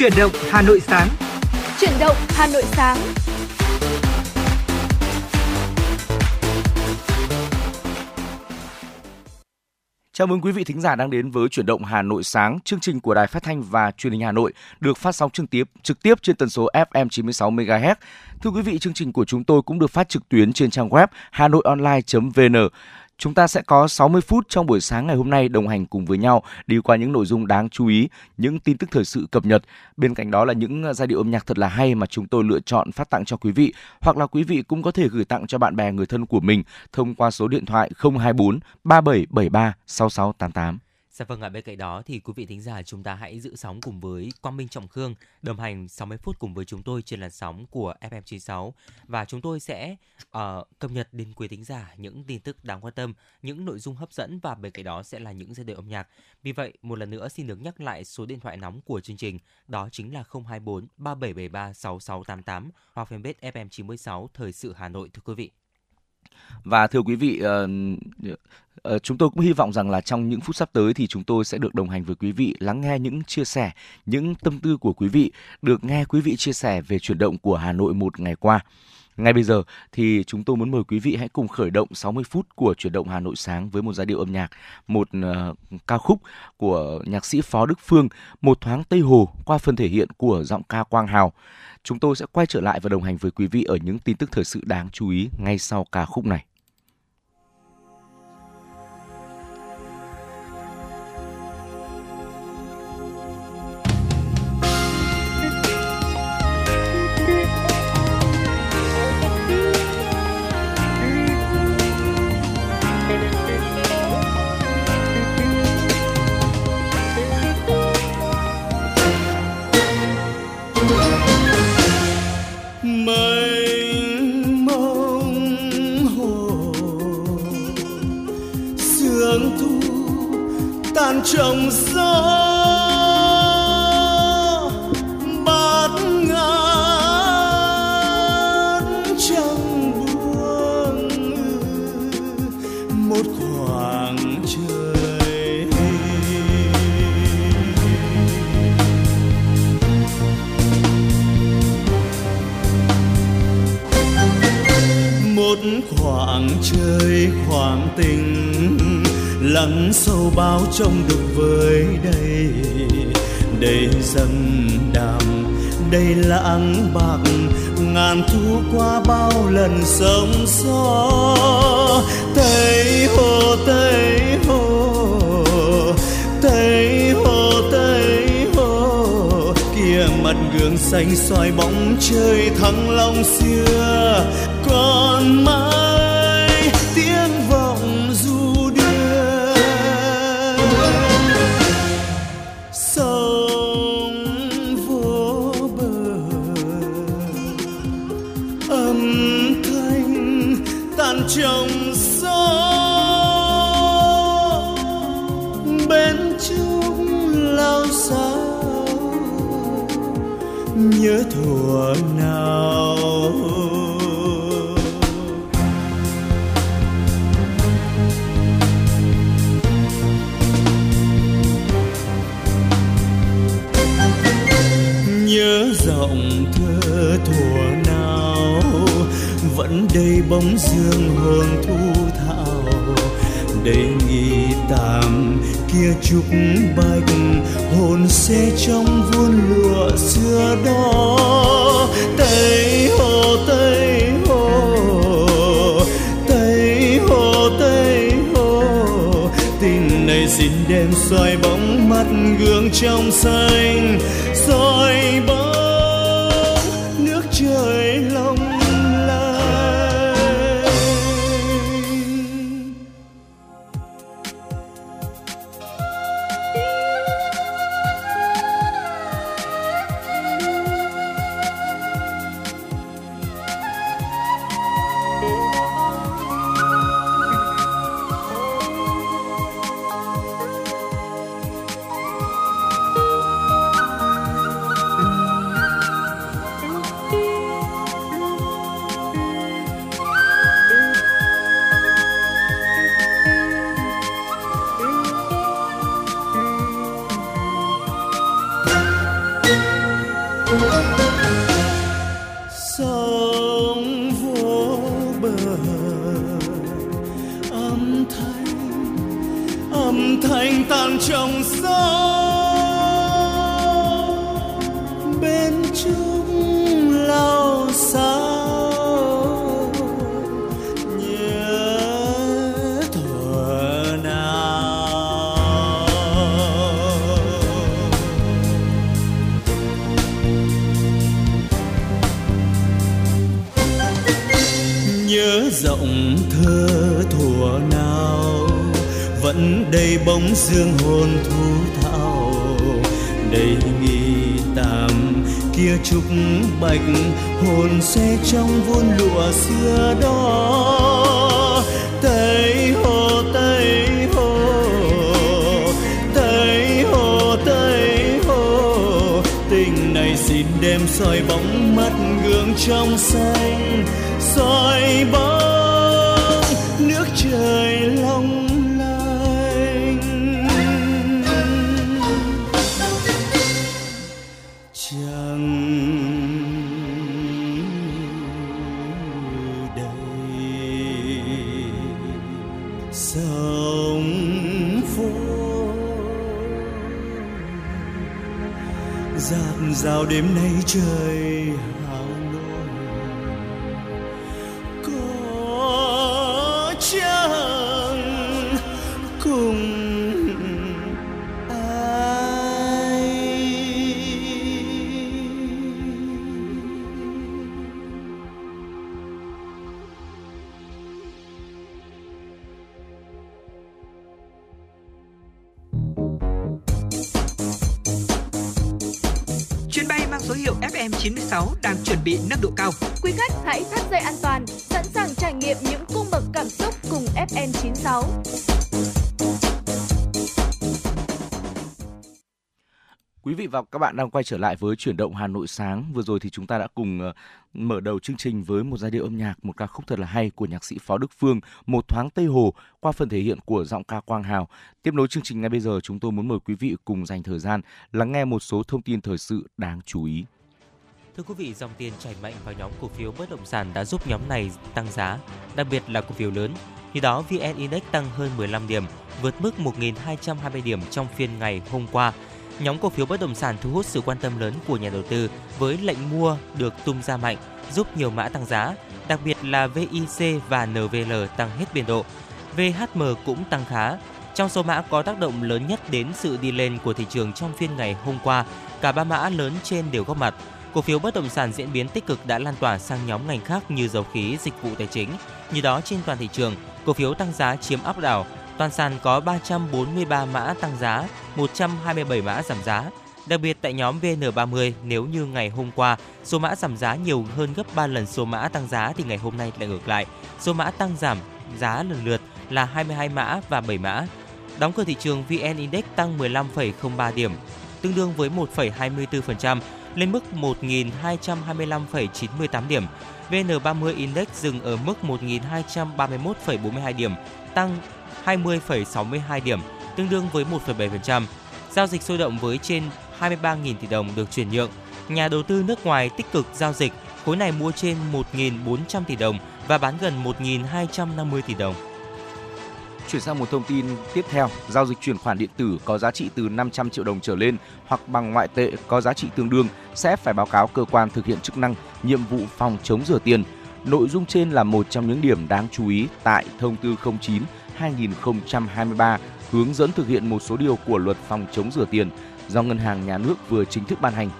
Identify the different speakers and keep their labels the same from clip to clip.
Speaker 1: Chuyển động Hà Nội sáng.
Speaker 2: Chuyển động Hà Nội sáng.
Speaker 3: Chào mừng quý vị thính giả đang đến với chuyển động Hà Nội sáng, chương trình của Đài Phát thanh và Truyền hình Hà Nội được phát sóng trực tiếp trực tiếp trên tần số FM 96 MHz. Thưa quý vị, chương trình của chúng tôi cũng được phát trực tuyến trên trang web hanoionline.vn. Chúng ta sẽ có 60 phút trong buổi sáng ngày hôm nay đồng hành cùng với nhau đi qua những nội dung đáng chú ý, những tin tức thời sự cập nhật. Bên cạnh đó là những à, giai điệu âm nhạc thật là hay mà chúng tôi lựa chọn phát tặng cho quý vị hoặc là quý vị cũng có thể gửi tặng cho bạn bè người thân của mình thông qua số điện thoại 024 3773 6688.
Speaker 4: Dạ vâng ạ, bên cạnh đó thì quý vị thính giả chúng ta hãy giữ sóng cùng với Quang Minh Trọng Khương đồng hành 60 phút cùng với chúng tôi trên làn sóng của FM96 và chúng tôi sẽ uh, cập nhật đến quý thính giả những tin tức đáng quan tâm, những nội dung hấp dẫn và bên cạnh đó sẽ là những giai điệu âm nhạc. Vì vậy, một lần nữa xin được nhắc lại số điện thoại nóng của chương trình, đó chính là 024 3773 6688 hoặc fanpage FM96 Thời sự Hà Nội thưa quý vị.
Speaker 3: Và thưa quý vị, ờ, ờ, chúng tôi cũng hy vọng rằng là trong những phút sắp tới thì chúng tôi sẽ được đồng hành với quý vị, lắng nghe những chia sẻ, những tâm tư của quý vị, được nghe quý vị chia sẻ về chuyển động của Hà Nội một ngày qua. Ngay bây giờ thì chúng tôi muốn mời quý vị hãy cùng khởi động 60 phút của chuyển động Hà Nội sáng với một giai điệu âm nhạc, một uh, ca khúc của nhạc sĩ Phó Đức Phương, một thoáng Tây Hồ qua phần thể hiện của giọng ca Quang Hào. Chúng tôi sẽ quay trở lại và đồng hành với quý vị ở những tin tức thời sự đáng chú ý ngay sau ca khúc này.
Speaker 5: Trong đục với đây. Đây dâm đàm, đây lãng bạc, ngàn thu qua bao lần sóng gió tây hồ tây hồ tây hồ tây hồ. Kia mặt gương xanh soi bóng trời thăng long xưa còn mãi mộng thơ thuở nào, vẫn đầy bóng dương hương thu thảo. Đầy nghi tạm, kia trúc bạch, hồn xe trong vuông lụa xưa đó. Tây hồ tây hồ tây hồ tây hồ. Tình này xin đem soi bóng mắt gương trong xanh, soi bóng nhớ giọng thơ thủa nào, vẫn đầy bóng dương hồn thu thảo. Đầy nghi tạm kia trúc bạch hồn xe trong vun lụa xưa đó. Tây hồ tây hồ tây hồ tây hồ. Tình này xin đem soi bóng mắt gương trong xanh soi bóng, nước trời long lanh. Chẳng đầy sông phố giạt rào đêm nay trời
Speaker 3: và các bạn đang quay trở lại với chuyển động Hà Nội sáng. Vừa rồi thì chúng ta đã cùng ờ, mở đầu chương trình với một giai điệu âm nhạc, một ca khúc thật là hay của nhạc sĩ Phó Đức Phương, Một thoáng Tây Hồ qua phần thể hiện của giọng ca Quang Hào. Tiếp nối chương trình ngay bây giờ, chúng tôi muốn mời quý vị cùng dành thời gian lắng nghe một số thông tin thời sự đáng chú ý.
Speaker 4: Thưa quý vị, dòng tiền chảy mạnh vào nhóm cổ phiếu bất động sản đã giúp nhóm này tăng giá, đặc biệt là cổ phiếu lớn. Như đó, VN Index tăng hơn 15 điểm, vượt mức 1.220 điểm trong phiên ngày hôm qua. Nhóm cổ phiếu bất động sản thu hút sự quan tâm lớn của nhà đầu tư với lệnh mua được tung ra mạnh, giúp nhiều mã tăng giá, đặc biệt là VIC và NVL tăng hết biên độ. VHM cũng tăng khá. Trong số mã có tác động lớn nhất đến sự đi lên của thị trường trong phiên ngày hôm qua, cả ba mã lớn trên đều góp mặt. Cổ phiếu bất động sản diễn biến tích cực đã lan tỏa sang nhóm ngành khác như dầu khí, dịch vụ tài chính. Như đó trên toàn thị trường, cổ phiếu tăng giá chiếm áp đảo. Toàn sàn có 343 mã tăng giá, 127 mã giảm giá. Đặc biệt tại nhóm VN30, nếu như ngày hôm qua số mã giảm giá nhiều hơn gấp 3 lần số mã tăng giá thì ngày hôm nay lại ngược lại. Số mã tăng giảm giá lần lượt là 22 mã và 7 mã. Đóng cửa thị trường VN Index tăng 15,03 điểm, tương đương với 1,24%, lên mức 1.225,98 điểm. VN30 Index dừng ở mức 1.231,42 điểm, tăng 20,62 điểm, tương đương với 1,7%. Giao dịch sôi động với trên 23.000 tỷ đồng được chuyển nhượng. Nhà đầu tư nước ngoài tích cực giao dịch, khối này mua trên 1.400 tỷ đồng và bán gần 1.250 tỷ đồng.
Speaker 3: Chuyển sang một thông tin tiếp theo, giao dịch chuyển khoản điện tử có giá trị từ 500 triệu đồng trở lên hoặc bằng ngoại tệ có giá trị tương đương sẽ phải báo cáo cơ quan thực hiện chức năng nhiệm vụ phòng chống rửa tiền. Nội dung trên là một trong những điểm đáng chú ý tại thông tư 09 2023 hướng dẫn thực hiện một số điều của luật phòng chống rửa tiền do Ngân hàng Nhà nước vừa chính thức ban hành.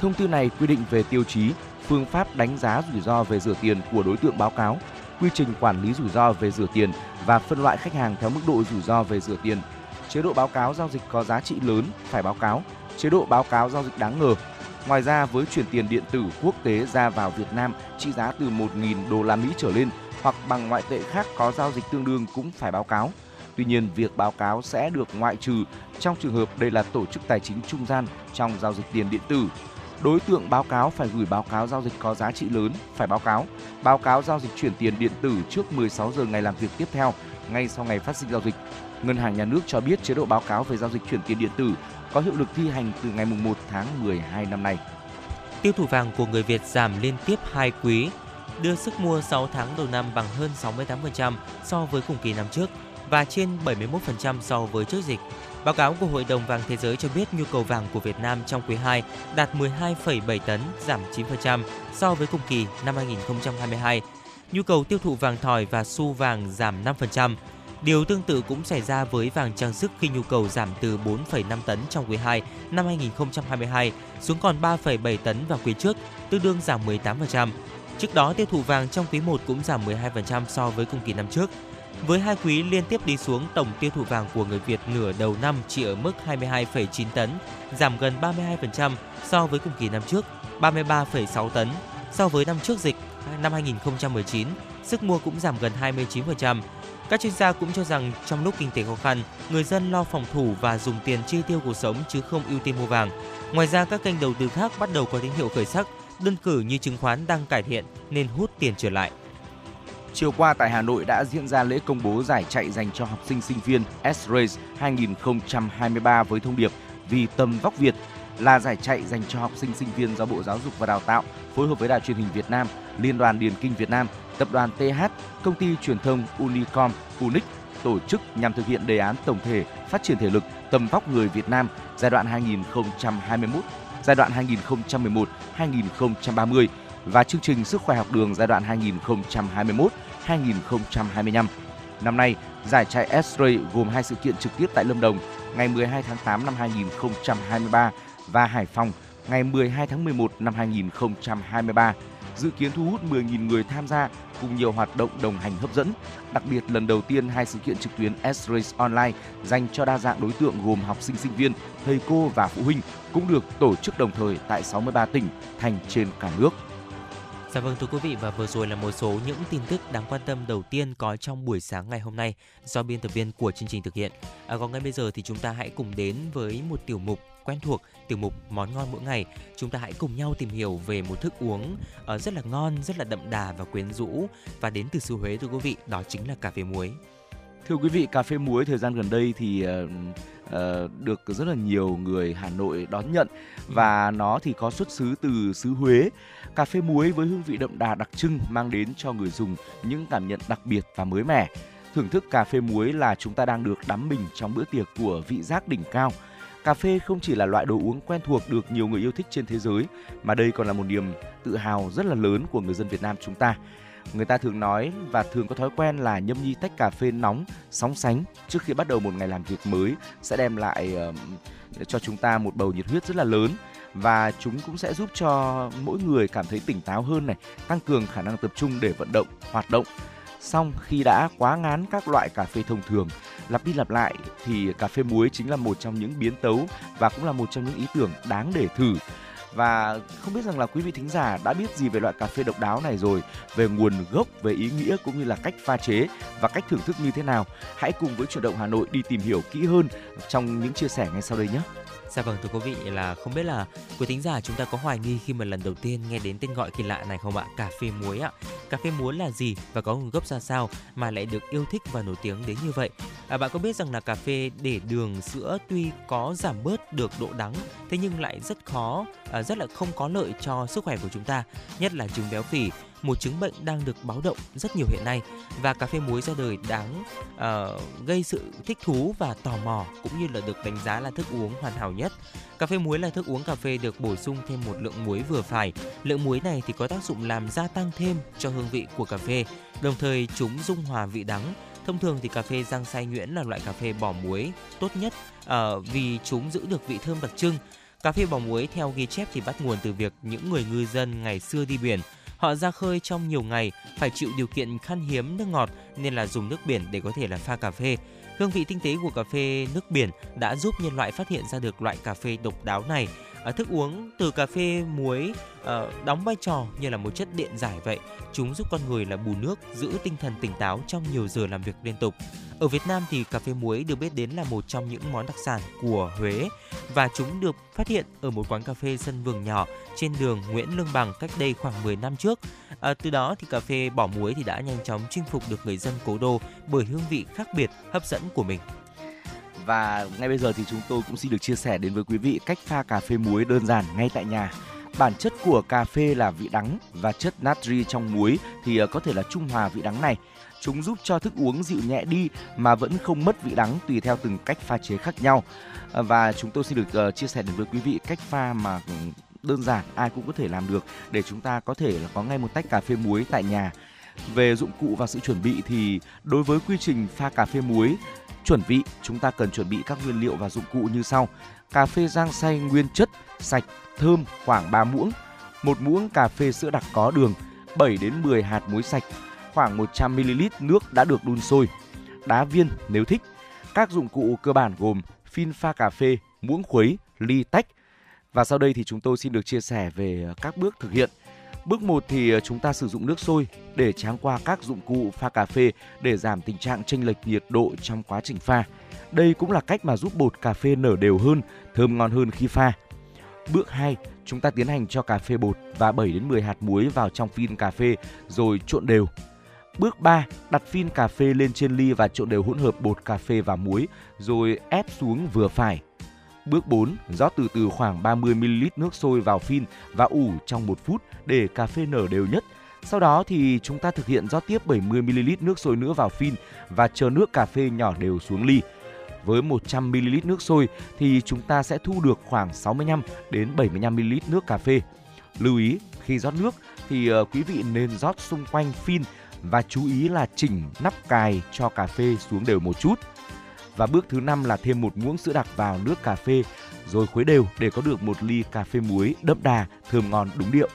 Speaker 3: Thông tư này quy định về tiêu chí, phương pháp đánh giá rủi ro về rửa tiền của đối tượng báo cáo, quy trình quản lý rủi ro về rửa tiền và phân loại khách hàng theo mức độ rủi ro về rửa tiền. Chế độ báo cáo giao dịch có giá trị lớn phải báo cáo, chế độ báo cáo giao dịch đáng ngờ. Ngoài ra với chuyển tiền điện tử quốc tế ra vào Việt Nam trị giá từ 1.000 đô la Mỹ trở lên hoặc bằng ngoại tệ khác có giao dịch tương đương cũng phải báo cáo. Tuy nhiên, việc báo cáo sẽ được ngoại trừ trong trường hợp đây là tổ chức tài chính trung gian trong giao dịch tiền điện tử. Đối tượng báo cáo phải gửi báo cáo giao dịch có giá trị lớn, phải báo cáo. Báo cáo giao dịch chuyển tiền điện tử trước 16 giờ ngày làm việc tiếp theo, ngay sau ngày phát sinh giao dịch. Ngân hàng Nhà nước cho biết chế độ báo cáo về giao dịch chuyển tiền điện tử có hiệu lực thi hành từ ngày 1 tháng 12 năm nay.
Speaker 4: Tiêu thụ vàng của người Việt giảm liên tiếp hai quý, đưa sức mua 6 tháng đầu năm bằng hơn 68% so với cùng kỳ năm trước. và trên 71% so với trước dịch. Báo cáo của Hội đồng vàng thế giới cho biết nhu cầu vàng của Việt Nam trong quý 2 đạt 12,7 tấn, giảm 9% so với cùng kỳ năm 2022. Nhu cầu tiêu thụ vàng thỏi và xu vàng giảm 5%. Điều tương tự cũng xảy ra với vàng trang sức khi nhu cầu giảm từ 4,5 tấn trong quý 2 năm 2022 xuống còn 3,7 tấn vào quý trước, tương đương giảm 18%. Trước đó, tiêu thụ vàng trong quý 1 cũng giảm 12% so với cùng kỳ năm trước. Với hai quý liên tiếp đi xuống, tổng tiêu thụ vàng của người Việt nửa đầu năm chỉ ở mức 22,9 tấn, giảm gần 32% so với cùng kỳ năm trước, 33,6 tấn. So với năm trước dịch, năm 2019, sức mua cũng giảm gần 29%. Các chuyên gia cũng cho rằng trong lúc kinh tế khó khăn, người dân lo phòng thủ và dùng tiền chi tiêu cuộc sống chứ không ưu tiên mua vàng. Ngoài ra, các kênh đầu tư khác bắt đầu có tín hiệu khởi sắc, đơn cử như chứng khoán đang cải thiện nên hút tiền trở lại.
Speaker 3: Chiều qua tại Hà Nội đã diễn ra lễ công bố giải chạy dành cho học sinh sinh viên S-Race 2023 với thông điệp Vì tâm vóc Việt là giải chạy dành cho học sinh sinh viên do Bộ Giáo dục và Đào tạo phối hợp với Đài truyền hình Việt Nam, Liên đoàn Điền kinh Việt Nam, Tập đoàn TH, Công ty truyền thông Unicom, Unic tổ chức nhằm thực hiện đề án tổng thể phát triển thể lực tầm vóc người Việt Nam giai đoạn 2021 giai đoạn 2011-2030 và chương trình Sức khỏe học đường giai đoạn 2021-2025. Năm nay, giải chạy S-Ray gồm hai sự kiện trực tiếp tại Lâm Đồng ngày 12 tháng 8 năm 2023 và Hải Phòng ngày 12 tháng 11 năm 2023 dự kiến thu hút 10.000 người tham gia cùng nhiều hoạt động đồng hành hấp dẫn. Đặc biệt lần đầu tiên hai sự kiện trực tuyến S-Race Online dành cho đa dạng đối tượng gồm học sinh sinh viên, thầy cô và phụ huynh cũng được tổ chức đồng thời tại 63 tỉnh, thành trên cả nước.
Speaker 4: Dạ vâng thưa quý vị và vừa rồi là một số những tin tức đáng quan tâm đầu tiên có trong buổi sáng ngày hôm nay do biên tập viên của chương trình thực hiện. À, còn ngay bây giờ thì chúng ta hãy cùng đến với một tiểu mục quen thuộc tiểu mục món ngon mỗi ngày. Chúng ta hãy cùng nhau tìm hiểu về một thức uống uh, rất là ngon, rất là đậm đà và quyến rũ và đến từ xứ Huế thưa quý vị, đó chính là cà phê muối.
Speaker 3: Thưa quý vị, cà phê muối thời gian gần đây thì uh, uh, được rất là nhiều người Hà Nội đón nhận và nó thì có xuất xứ từ xứ Huế. Cà phê muối với hương vị đậm đà đặc trưng mang đến cho người dùng những cảm nhận đặc biệt và mới mẻ. Thưởng thức cà phê muối là chúng ta đang được đắm mình trong bữa tiệc của vị giác đỉnh cao. Cà phê không chỉ là loại đồ uống quen thuộc được nhiều người yêu thích trên thế giới, mà đây còn là một niềm tự hào rất là lớn của người dân Việt Nam chúng ta. Người ta thường nói và thường có thói quen là nhâm nhi tách cà phê nóng, sóng sánh trước khi bắt đầu một ngày làm việc mới sẽ đem lại uh, cho chúng ta một bầu nhiệt huyết rất là lớn và chúng cũng sẽ giúp cho mỗi người cảm thấy tỉnh táo hơn này, tăng cường khả năng tập trung để vận động, hoạt động. Xong khi đã quá ngán các loại cà phê thông thường, lặp đi lặp lại thì cà phê muối chính là một trong những biến tấu và cũng là một trong những ý tưởng đáng để thử và không biết rằng là quý vị thính giả đã biết gì về loại cà phê độc đáo này rồi, về nguồn gốc, về ý nghĩa cũng như là cách pha chế và cách thưởng thức như thế nào hãy cùng với chuyển động Hà Nội đi tìm hiểu kỹ hơn trong những chia sẻ ngay sau đây nhé.
Speaker 4: Dạ vâng thưa quý vị là không biết là quý thính giả chúng ta có hoài nghi khi mà lần đầu tiên nghe đến tên gọi kỳ lạ này không ạ? Cà phê muối ạ. Cà phê muối là gì và có nguồn gốc ra sao mà lại được yêu thích và nổi tiếng đến như vậy? À, bạn có biết rằng là cà phê để đường sữa tuy có giảm bớt được độ đắng thế nhưng lại rất khó, à, rất là không có lợi cho sức khỏe của chúng ta, nhất là chứng béo phì một chứng bệnh đang được báo động rất nhiều hiện nay và cà phê muối ra đời đáng uh, gây sự thích thú và tò mò cũng như là được đánh giá là thức uống hoàn hảo nhất. Cà phê muối là thức uống cà phê được bổ sung thêm một lượng muối vừa phải. Lượng muối này thì có tác dụng làm gia tăng thêm cho hương vị của cà phê, đồng thời chúng dung hòa vị đắng Thông thường thì cà phê rang xay nhuyễn là loại cà phê bỏ muối tốt nhất uh, vì chúng giữ được vị thơm đặc trưng. Cà phê bỏ muối theo ghi chép thì bắt nguồn từ việc những người ngư dân ngày xưa đi biển Họ ra khơi trong nhiều ngày, phải chịu điều kiện khan hiếm nước ngọt nên là dùng nước biển để có thể là pha cà phê. Hương vị tinh tế của cà phê nước biển đã giúp nhân loại phát hiện ra được loại cà phê độc đáo này. À, thức uống từ cà phê muối à, đóng vai trò như là một chất điện giải vậy. Chúng giúp con người là bù nước, giữ tinh thần tỉnh táo trong nhiều giờ làm việc liên tục. Ở Việt Nam thì cà phê muối được biết đến là một trong những món đặc sản của Huế và chúng được phát hiện ở một quán cà phê sân vườn nhỏ trên đường Nguyễn Lương Bằng cách đây khoảng 10 năm trước. À, từ đó thì cà phê bỏ muối thì đã nhanh chóng chinh phục được người dân cố đô bởi hương vị khác biệt, hấp dẫn của mình.
Speaker 3: Và ngay bây giờ thì chúng tôi cũng xin được chia sẻ đến với quý vị cách pha cà phê muối đơn giản ngay tại nhà Bản chất của cà phê là vị đắng và chất natri trong muối thì ờ, có thể là trung hòa vị đắng này. Chúng giúp cho thức uống dịu nhẹ đi mà vẫn không mất vị đắng tùy theo từng cách pha chế khác nhau. Ờ, và chúng tôi xin được ờ, chia sẻ đến với quý vị cách pha mà ừ, đơn giản ai cũng có thể làm được để chúng ta có thể là có ngay một tách cà phê muối tại nhà. Về dụng cụ và sự chuẩn bị thì đối với quy trình pha cà phê muối chuẩn vị, chúng ta cần chuẩn bị các nguyên liệu và dụng cụ như sau. Cà phê rang xay nguyên chất, sạch, thơm khoảng 3 muỗng, một muỗng cà phê sữa đặc có đường, 7 đến 10 hạt muối sạch, khoảng 100 ml nước đã được đun sôi, đá viên nếu thích. Các dụng cụ cơ bản gồm phin pha cà phê, muỗng khuấy, ly tách. Và sau đây thì chúng tôi xin được chia sẻ về các bước thực hiện. Bước 1 thì chúng ta sử dụng nước sôi để tráng qua các dụng cụ pha cà phê để giảm tình trạng chênh lệch nhiệt độ trong quá trình pha. Đây cũng là cách mà giúp bột cà phê nở đều hơn, thơm ngon hơn khi pha. Bước 2, chúng ta tiến hành cho cà phê bột và 7 đến 10 hạt muối vào trong phin cà phê rồi trộn đều. Bước 3, đặt phin cà phê lên trên ly và trộn đều hỗn hợp bột cà phê và muối rồi ép xuống vừa phải. Bước 4, rót từ từ khoảng 30 ml nước sôi vào phin và ủ trong 1 phút để cà phê nở đều nhất. Sau đó thì chúng ta thực hiện rót tiếp 70 ml nước sôi nữa vào phin và chờ nước cà phê nhỏ đều xuống ly với 100 ml nước sôi thì chúng ta sẽ thu được khoảng 65 đến 75 ml nước cà phê. Lưu ý khi rót nước thì ờ, quý vị nên rót xung quanh phin và chú ý là chỉnh nắp cài cho cà phê xuống đều một chút. Và bước thứ năm là thêm một muỗng sữa đặc vào nước cà phê rồi khuấy đều để có được một ly cà phê muối đậm đà, thơm ngon đúng điệu.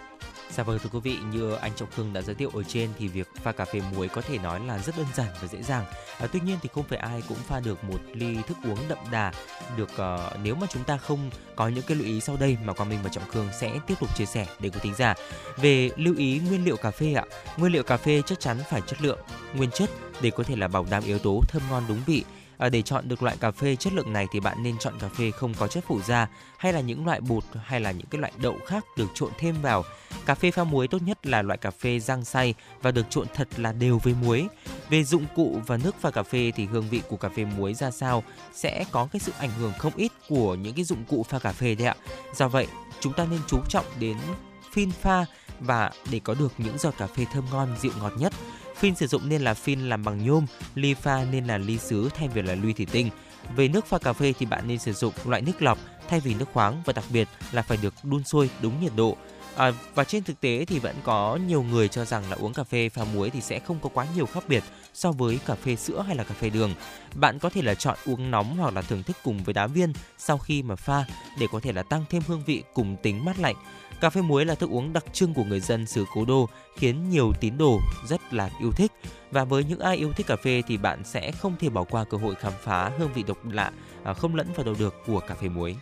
Speaker 4: Dạ vâng thưa quý vị, như anh Trọng Khương đã giới thiệu ở trên thì việc pha cà phê muối có thể nói là rất đơn giản và dễ dàng. À, tuy nhiên thì không phải ai cũng pha được một ly thức uống đậm đà được uh, nếu mà chúng ta không có những cái lưu ý sau đây mà Quang Minh và Trọng Khương sẽ tiếp tục chia sẻ để quý thính giả. Về lưu ý nguyên liệu cà phê ạ. Nguyên liệu cà phê chắc chắn phải chất lượng, nguyên chất để có thể là bảo đảm yếu tố thơm ngon đúng vị À, để chọn được loại cà phê chất lượng này thì bạn nên chọn cà phê không có chất phụ gia hay là những loại bột hay là những cái loại đậu khác được trộn thêm vào. Cà phê pha muối tốt nhất là loại cà phê rang xay và được trộn thật là đều với muối. Về dụng cụ và nước pha cà phê thì hương vị của cà phê muối ra sao sẽ có cái sự ảnh hưởng không ít của những cái dụng cụ pha cà phê đấy ạ. Do vậy, chúng ta nên chú trọng đến phin pha và để có được những giọt cà phê thơm ngon dịu ngọt nhất Phin sử dụng nên là phin làm bằng nhôm, ly pha nên là ly sứ thay vì là ly thủy tinh. Về nước pha cà phê thì bạn nên sử dụng loại nước lọc thay vì nước khoáng và đặc biệt là phải được đun sôi đúng nhiệt độ. À, và trên thực tế thì vẫn có nhiều người cho rằng là uống cà phê pha muối thì sẽ không có quá nhiều khác biệt so với cà phê sữa hay là cà phê đường. Bạn có thể là chọn uống nóng hoặc là thưởng thức cùng với đá viên sau khi mà pha để có thể là tăng thêm hương vị cùng tính mát lạnh. Cà phê muối là thức uống đặc trưng của người dân xứ Cố Đô, khiến nhiều tín đồ rất là yêu thích. Và với những ai yêu thích cà phê thì bạn sẽ không thể bỏ qua cơ hội khám phá hương vị độc lạ, à, không lẫn vào đâu được của cà phê muối.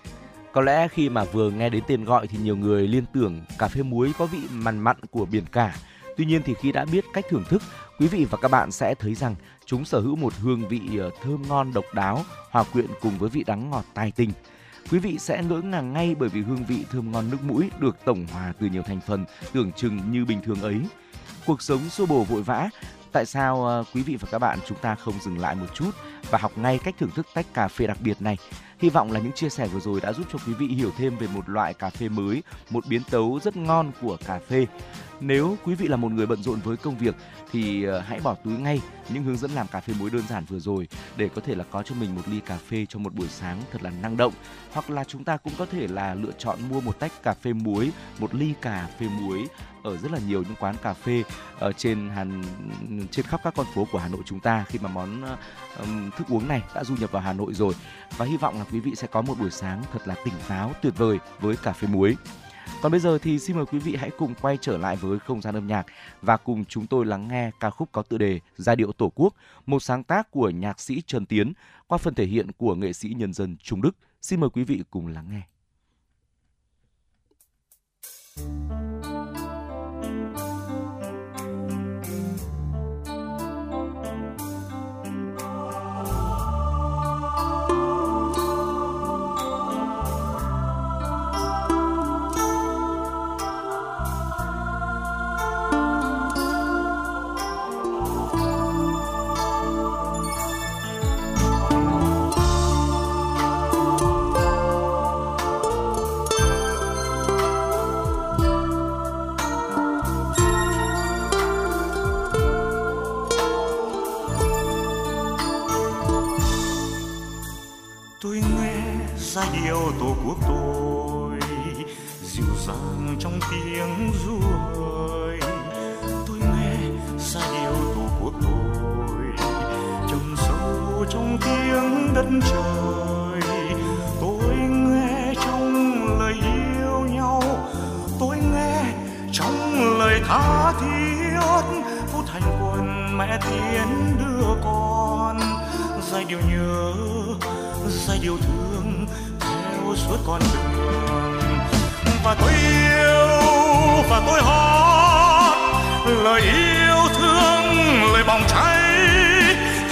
Speaker 3: Có lẽ khi mà vừa nghe đến tên gọi thì nhiều người liên tưởng cà phê muối có vị mặn mặn của biển cả. Tuy nhiên thì khi đã biết cách thưởng thức, quý vị và các bạn sẽ thấy rằng chúng sở hữu một hương vị ờ, thơm ngon độc đáo, hòa quyện cùng với vị đắng ngọt tài tình. Quý vị sẽ ngỡ ngàng ngay bởi vì hương vị thơm ngon nước mũi được tổng hòa từ nhiều thành phần tưởng chừng như bình thường ấy. Cuộc sống xô bồ vội vã, tại sao ờ, quý vị và các bạn chúng ta không dừng lại một chút và học ngay cách thưởng thức tách cà phê đặc biệt này? Hy vọng là những chia sẻ vừa rồi đã giúp cho quý vị hiểu thêm về một loại cà phê mới, một biến tấu rất ngon của cà phê. Nếu quý vị là một người bận rộn với công việc thì ờ, hãy bỏ túi ngay những hướng dẫn làm cà phê muối đơn giản vừa rồi để có thể là có cho mình một ly cà phê cho một buổi sáng thật là năng động. Hoặc là chúng ta cũng có thể là lựa chọn mua một tách cà phê muối, một ly cà phê muối ở rất là nhiều những quán cà phê ở trên hàn trên khắp các con phố của Hà Nội chúng ta khi mà món um, thức uống này đã du nhập vào Hà Nội rồi và hy vọng là quý vị sẽ có một buổi sáng thật là tỉnh táo tuyệt vời với cà phê muối. Còn bây giờ thì xin mời quý vị hãy cùng quay trở lại với không gian âm nhạc và cùng chúng tôi lắng nghe ca khúc có tựa đề Giai điệu Tổ quốc, một sáng tác của nhạc sĩ Trần Tiến qua phần thể hiện của nghệ sĩ nhân dân Trung Đức. Xin mời quý vị cùng lắng nghe.
Speaker 6: giai tổ tôi, dịu dàng trong tiếng ru hời tôi nghe giai điệu tổ quốc tôi, trầm sâu trong tiếng đất trời. Tôi nghe trong lời yêu nhau, tôi nghe trong lời tha thiết. Phút thành quân mẹ tiến đưa con, giai điệu nhớ, giai điệu thương suốt con đường. Và tôi yêu, và tôi hát lời yêu thương, lời bỏng cháy.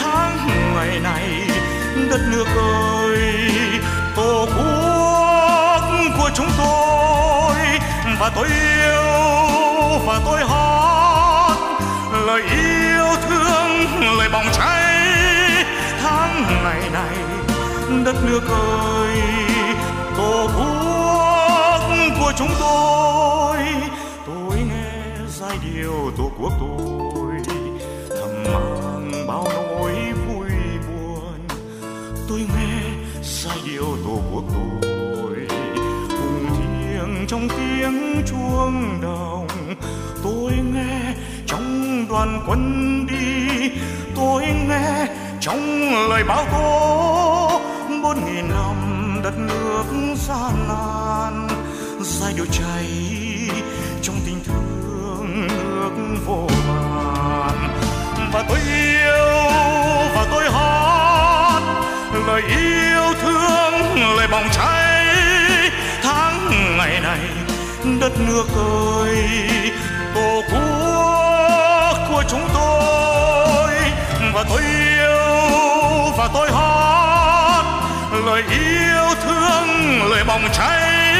Speaker 6: Tháng ngày này, đất nước ơi, tổ quốc của chúng tôi. Và tôi yêu, và tôi hát lời yêu thương, lời bỏng cháy. Tháng ngày này, đất nước ơi tổ quốc của chúng tôi. Tôi nghe giai điệu tổ quốc tôi, thầm mang bao nỗi vui buồn. Tôi nghe giai điệu tổ quốc tôi, cùng thiêng trong tiếng chuông đồng. Tôi nghe trong đoàn quân đi, tôi nghe trong lời báo tố. Bốn nghìn năm đất nước gian nan, giai điệu cháy trong tình thương nước vô vàn. Và tôi yêu, và tôi hát, lời yêu thương lời bỏng cháy. Tháng ngày này, đất nước ơi, tổ quốc của chúng tôi. Và tôi yêu, và tôi hát lời yêu thương, lời bỏng cháy.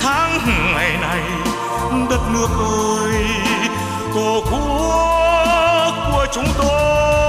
Speaker 6: Tháng ngày này, đất nước ơi tổ quốc của chúng tôi tôi.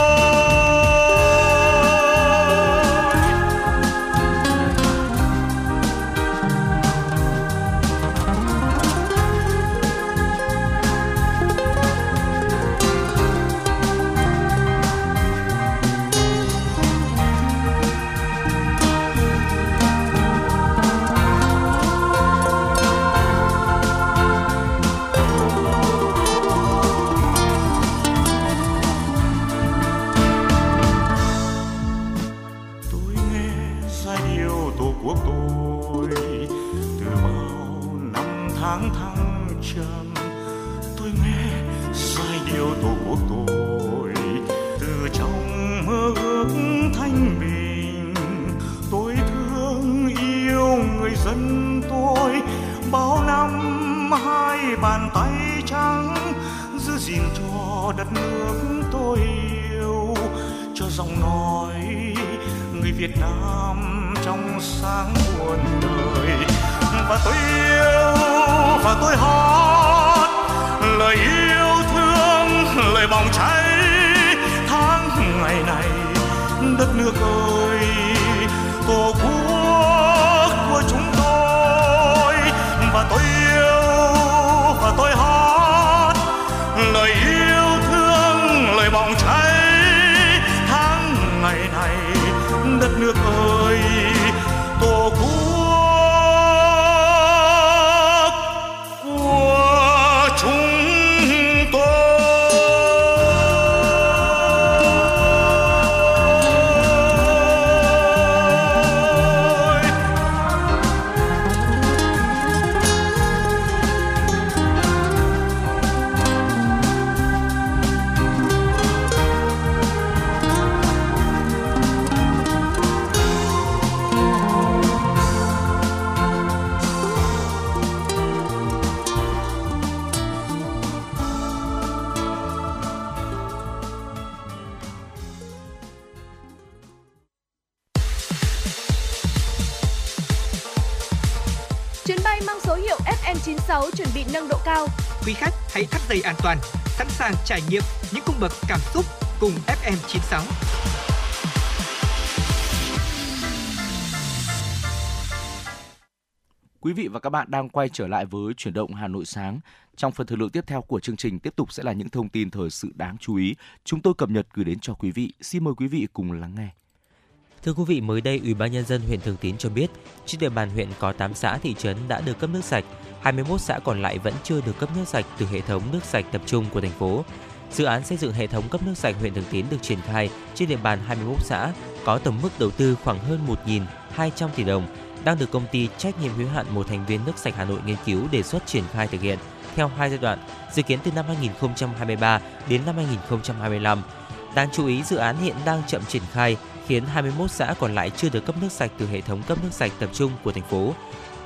Speaker 1: Dây an toàn, sẵn sàng trải nghiệm những cung bậc cảm xúc cùng FM96.
Speaker 3: Quý vị và các bạn đang quay trở lại với chuyển động Hà Nội sáng. Trong phần thời lượng tiếp theo của chương trình tiếp tục sẽ là những thông tin thời sự đáng chú ý chúng tôi cập nhật gửi đến cho quý vị. Xin mời quý vị cùng lắng nghe.
Speaker 4: Thưa quý vị, mới đây Ủy ban nhân dân huyện Thường Tín cho biết, trên địa bàn huyện có 8 xã thị trấn đã được cấp nước sạch, 21 xã còn lại vẫn chưa được cấp nước sạch từ hệ thống nước sạch tập trung của thành phố. Dự án xây dựng hệ thống cấp nước sạch huyện Thường Tín được triển khai trên địa bàn 21 xã, có tổng mức đầu tư khoảng hơn 1.200 tỷ đồng, đang được công ty trách nhiệm hữu hạn một thành viên nước sạch Hà Nội nghiên cứu đề xuất triển khai thực hiện theo hai giai đoạn, dự kiến từ năm 2023 đến năm 2025. Đáng chú ý, dự án hiện đang chậm triển khai, khiến 21 xã còn lại chưa được cấp nước sạch từ hệ thống cấp nước sạch tập trung của thành phố.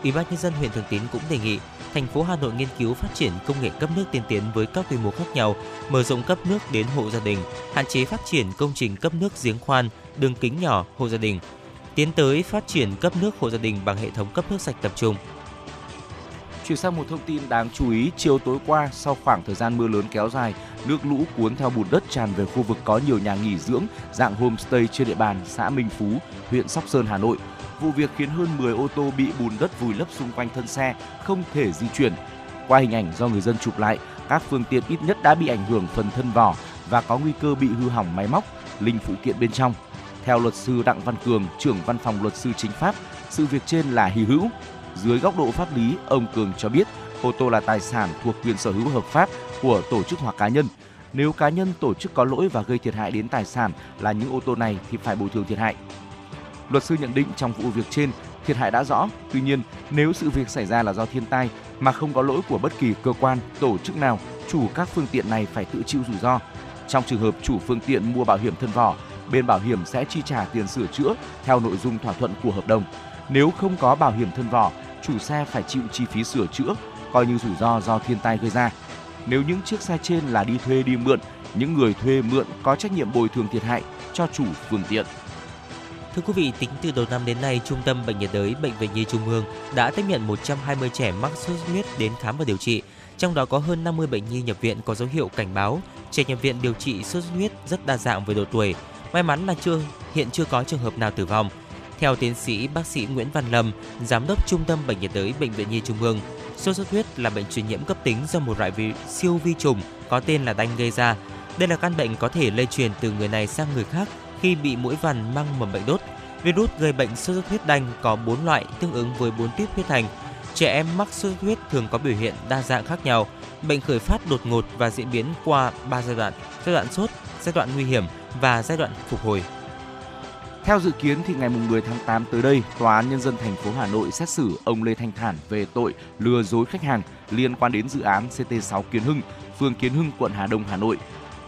Speaker 4: Ủy ban nhân dân huyện Thường Tín cũng đề nghị thành phố Hà Nội nghiên cứu phát triển công nghệ cấp nước tiên tiến với các quy mô khác nhau, mở rộng cấp nước đến hộ gia đình, hạn chế phát triển công trình cấp nước giếng khoan, đường kính nhỏ hộ gia đình, tiến tới phát triển cấp nước hộ gia đình bằng hệ thống cấp nước sạch tập trung.
Speaker 3: Chuyển sang một thông tin đáng chú ý, chiều tối qua sau khoảng thời gian mưa lớn kéo dài, nước lũ cuốn theo bùn đất tràn về khu vực có nhiều nhà nghỉ dưỡng dạng homestay trên địa bàn xã Minh Phú, huyện Sóc Sơn, Hà Nội. Vụ việc khiến hơn 10 ô tô bị bùn đất vùi lấp xung quanh thân xe, không thể di chuyển. Qua hình ảnh do người dân chụp lại, các phương tiện ít nhất đã bị ảnh hưởng phần thân vỏ và có nguy cơ bị hư hỏng máy móc, linh phụ kiện bên trong. Theo luật sư Đặng Văn Cường, trưởng văn phòng luật sư chính pháp, sự việc trên là hy hữu. Dưới góc độ pháp lý, ông Cường cho biết ô tô là tài sản thuộc quyền sở hữu hợp pháp của tổ chức hoặc cá nhân. Nếu cá nhân tổ chức có lỗi và gây thiệt hại đến tài sản là những ô tô này thì phải bồi thường thiệt hại. Luật sư nhận định trong vụ việc trên, thiệt hại đã rõ. Tuy nhiên, nếu sự việc xảy ra là do thiên tai mà không có lỗi của bất kỳ cơ quan, tổ chức nào, chủ các phương tiện này phải tự chịu rủi ro. Trong trường hợp chủ phương tiện mua bảo hiểm thân vỏ, bên bảo hiểm sẽ chi trả tiền sửa chữa theo nội dung thỏa thuận của hợp đồng. Nếu không có bảo hiểm thân vỏ, chủ xe phải chịu chi phí sửa chữa, coi như rủi ro do thiên tai gây ra. Nếu những chiếc xe trên là đi thuê đi mượn, những người thuê mượn có trách nhiệm bồi thường thiệt hại cho chủ phương tiện.
Speaker 4: Thưa quý vị, tính từ đầu năm đến nay, Trung tâm Bệnh nhiệt đới Bệnh viện Nhi Trung ương đã tiếp nhận 120 trẻ mắc sốt xuất huyết đến khám và điều trị. Trong đó có hơn 50 bệnh nhi nhập viện có dấu hiệu cảnh báo. Trẻ nhập viện điều trị sốt xuất huyết rất đa dạng về độ tuổi. May mắn là chưa hiện chưa có trường hợp nào tử vong. Theo tiến sĩ bác sĩ Nguyễn Văn Lâm, giám đốc Trung tâm Bệnh nhiệt đới Bệnh viện Nhi Trung ương, sốt xuất huyết là bệnh truyền nhiễm cấp tính do một loại vi siêu vi trùng có tên là đanh gây ra. Đây là căn bệnh có thể lây truyền từ người này sang người khác khi bị mũi vằn mang mầm bệnh đốt. Virus gây bệnh sốt xuất huyết đanh có 4 loại tương ứng với 4 tuyết huyết thành. Trẻ em mắc sốt xuất huyết thường có biểu hiện đa dạng khác nhau. Bệnh khởi phát đột ngột và diễn biến qua 3 giai đoạn: giai đoạn sốt, giai đoạn nguy hiểm và giai đoạn phục hồi.
Speaker 3: Theo dự kiến thì ngày 10 tháng 8 tới đây, Tòa án Nhân dân thành phố Hà Nội xét xử ông Lê Thanh Thản về tội lừa dối khách hàng liên quan đến dự án CT6 Kiến Hưng, phường Kiến Hưng, quận Hà Đông, Hà Nội.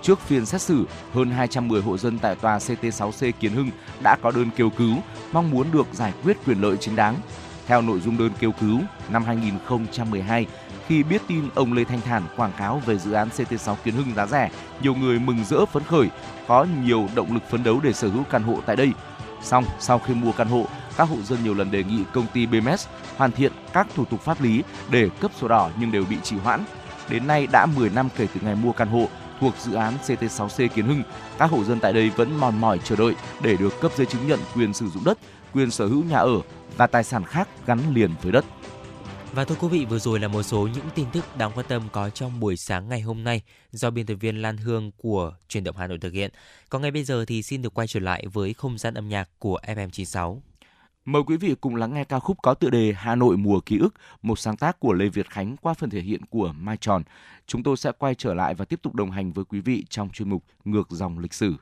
Speaker 3: Trước phiên xét xử, hơn 210 hộ dân tại tòa CT6C Kiến Hưng đã có đơn kêu cứu, mong muốn được giải quyết quyền lợi chính đáng. Theo nội dung đơn kêu cứu, năm 2012, khi biết tin ông Lê Thanh Thản quảng cáo về dự án CT6 Kiến Hưng giá rẻ, nhiều người mừng rỡ phấn khởi, có nhiều động lực phấn đấu để sở hữu căn hộ tại đây. Xong, sau khi mua căn hộ, các hộ dân nhiều lần đề nghị công ty BMS hoàn thiện các thủ tục pháp lý để cấp sổ đỏ nhưng đều bị trì hoãn. Đến nay đã 10 năm kể từ ngày mua căn hộ thuộc dự án CT6C Kiến Hưng, các hộ dân tại đây vẫn mòn mỏi chờ đợi để được cấp giấy chứng nhận quyền sử dụng đất, quyền sở hữu nhà ở và tài sản khác gắn liền với đất.
Speaker 4: Và thưa quý vị, vừa rồi là một số những tin tức đáng quan tâm có trong buổi sáng ngày hôm nay do biên tập viên Lan Hương của Truyền động Hà Nội thực hiện. Còn ngay bây giờ thì xin được quay trở lại với không gian âm nhạc của FM96.
Speaker 3: Mời quý vị cùng lắng nghe ca khúc có tựa đề Hà Nội mùa ký ức, một sáng tác của Lê Việt Khánh qua phần thể hiện của Mai Tròn. Chúng tôi sẽ quay trở lại và tiếp tục đồng hành với quý vị trong chuyên mục Ngược dòng lịch sử.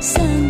Speaker 7: 三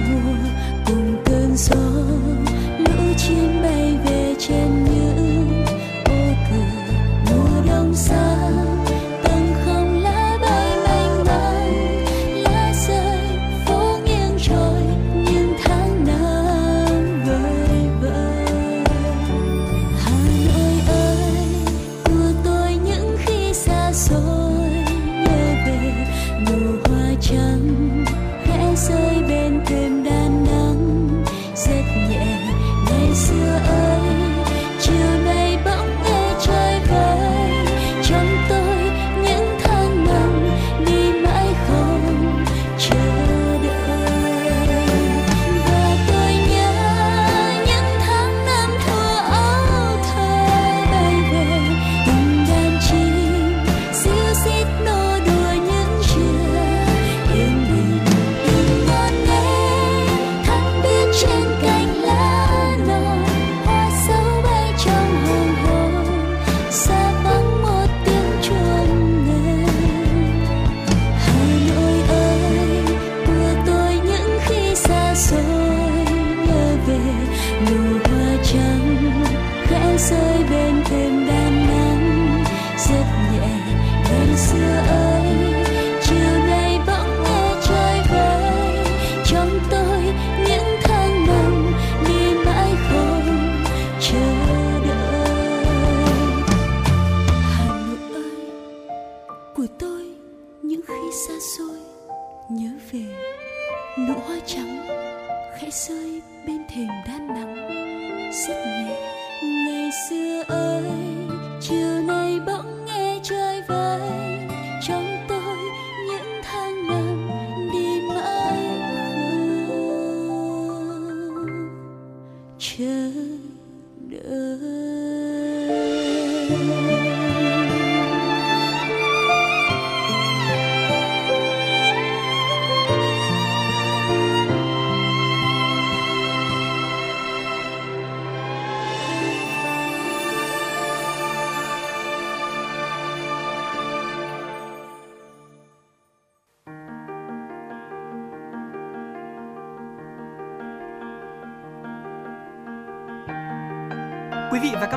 Speaker 7: 梦。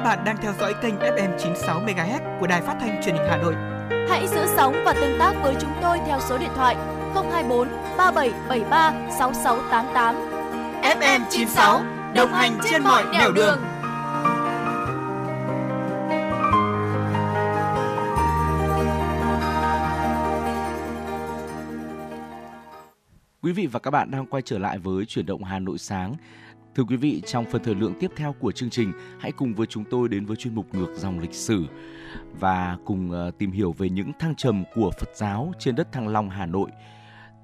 Speaker 1: Bạn đang theo dõi kênh FM 96 MHz của đài phát thanh truyền hình Hà Nội.
Speaker 2: Hãy giữ sóng và tương tác với chúng tôi theo số điện thoại 024 3773 6688.
Speaker 1: FM 96 đồng hành trên mọi nẻo đường. đường.
Speaker 3: Quý vị và các bạn đang quay trở lại với chuyển động Hà Nội sáng. Thưa quý vị, trong phần thời lượng tiếp theo của chương trình, hãy cùng với chúng tôi đến với chuyên mục ngược dòng lịch sử và cùng ờ, tìm hiểu về những thăng trầm của Phật giáo trên đất Thăng Long, Hà Nội.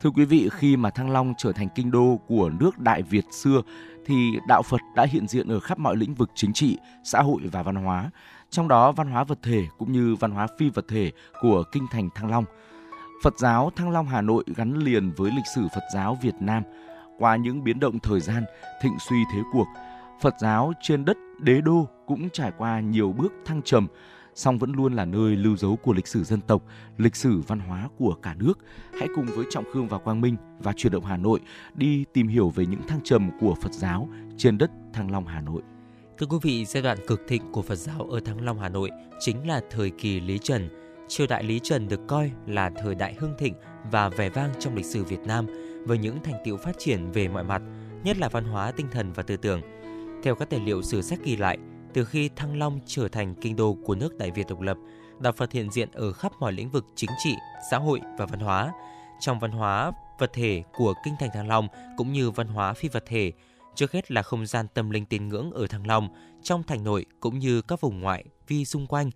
Speaker 3: Thưa quý vị, khi mà Thăng Long trở thành kinh đô của nước Đại Việt xưa thì đạo Phật đã hiện diện ở khắp mọi lĩnh vực chính trị, xã hội và văn hóa, trong đó văn hóa vật thể cũng như văn hóa phi vật thể của kinh thành Thăng Long. Phật giáo Thăng Long Hà Nội gắn liền với lịch sử Phật giáo Việt Nam – qua những biến động thời gian, thịnh suy thế cuộc, Phật giáo trên đất đế đô cũng trải qua nhiều bước thăng trầm, song vẫn luôn là nơi lưu dấu của lịch sử dân tộc, lịch sử văn hóa của cả nước. Hãy cùng với Trọng Khương và Quang Minh và chuyển động Hà Nội đi tìm hiểu về những thăng trầm của Phật giáo trên đất Thăng Long Hà Nội.
Speaker 4: Thưa quý vị, giai đoạn cực thịnh của Phật giáo ở Thăng Long Hà Nội chính là thời kỳ Lý Trần. Triều đại Lý Trần được coi là thời đại hưng thịnh và vẻ vang trong lịch sử Việt Nam với những thành tựu phát triển về mọi mặt, nhất là văn hóa, tinh thần và tư tưởng. Theo các tài liệu sử sách ghi lại, từ khi Thăng Long trở thành kinh đô của nước Đại Việt độc lập, đạo Phật hiện diện ở khắp mọi lĩnh vực chính trị, xã hội và văn hóa. Trong văn hóa vật thể của kinh thành Thăng Long cũng như văn hóa phi vật thể, trước hết là không gian tâm linh tín ngưỡng ở Thăng Long, trong thành nội cũng như các vùng ngoại vi xung quanh.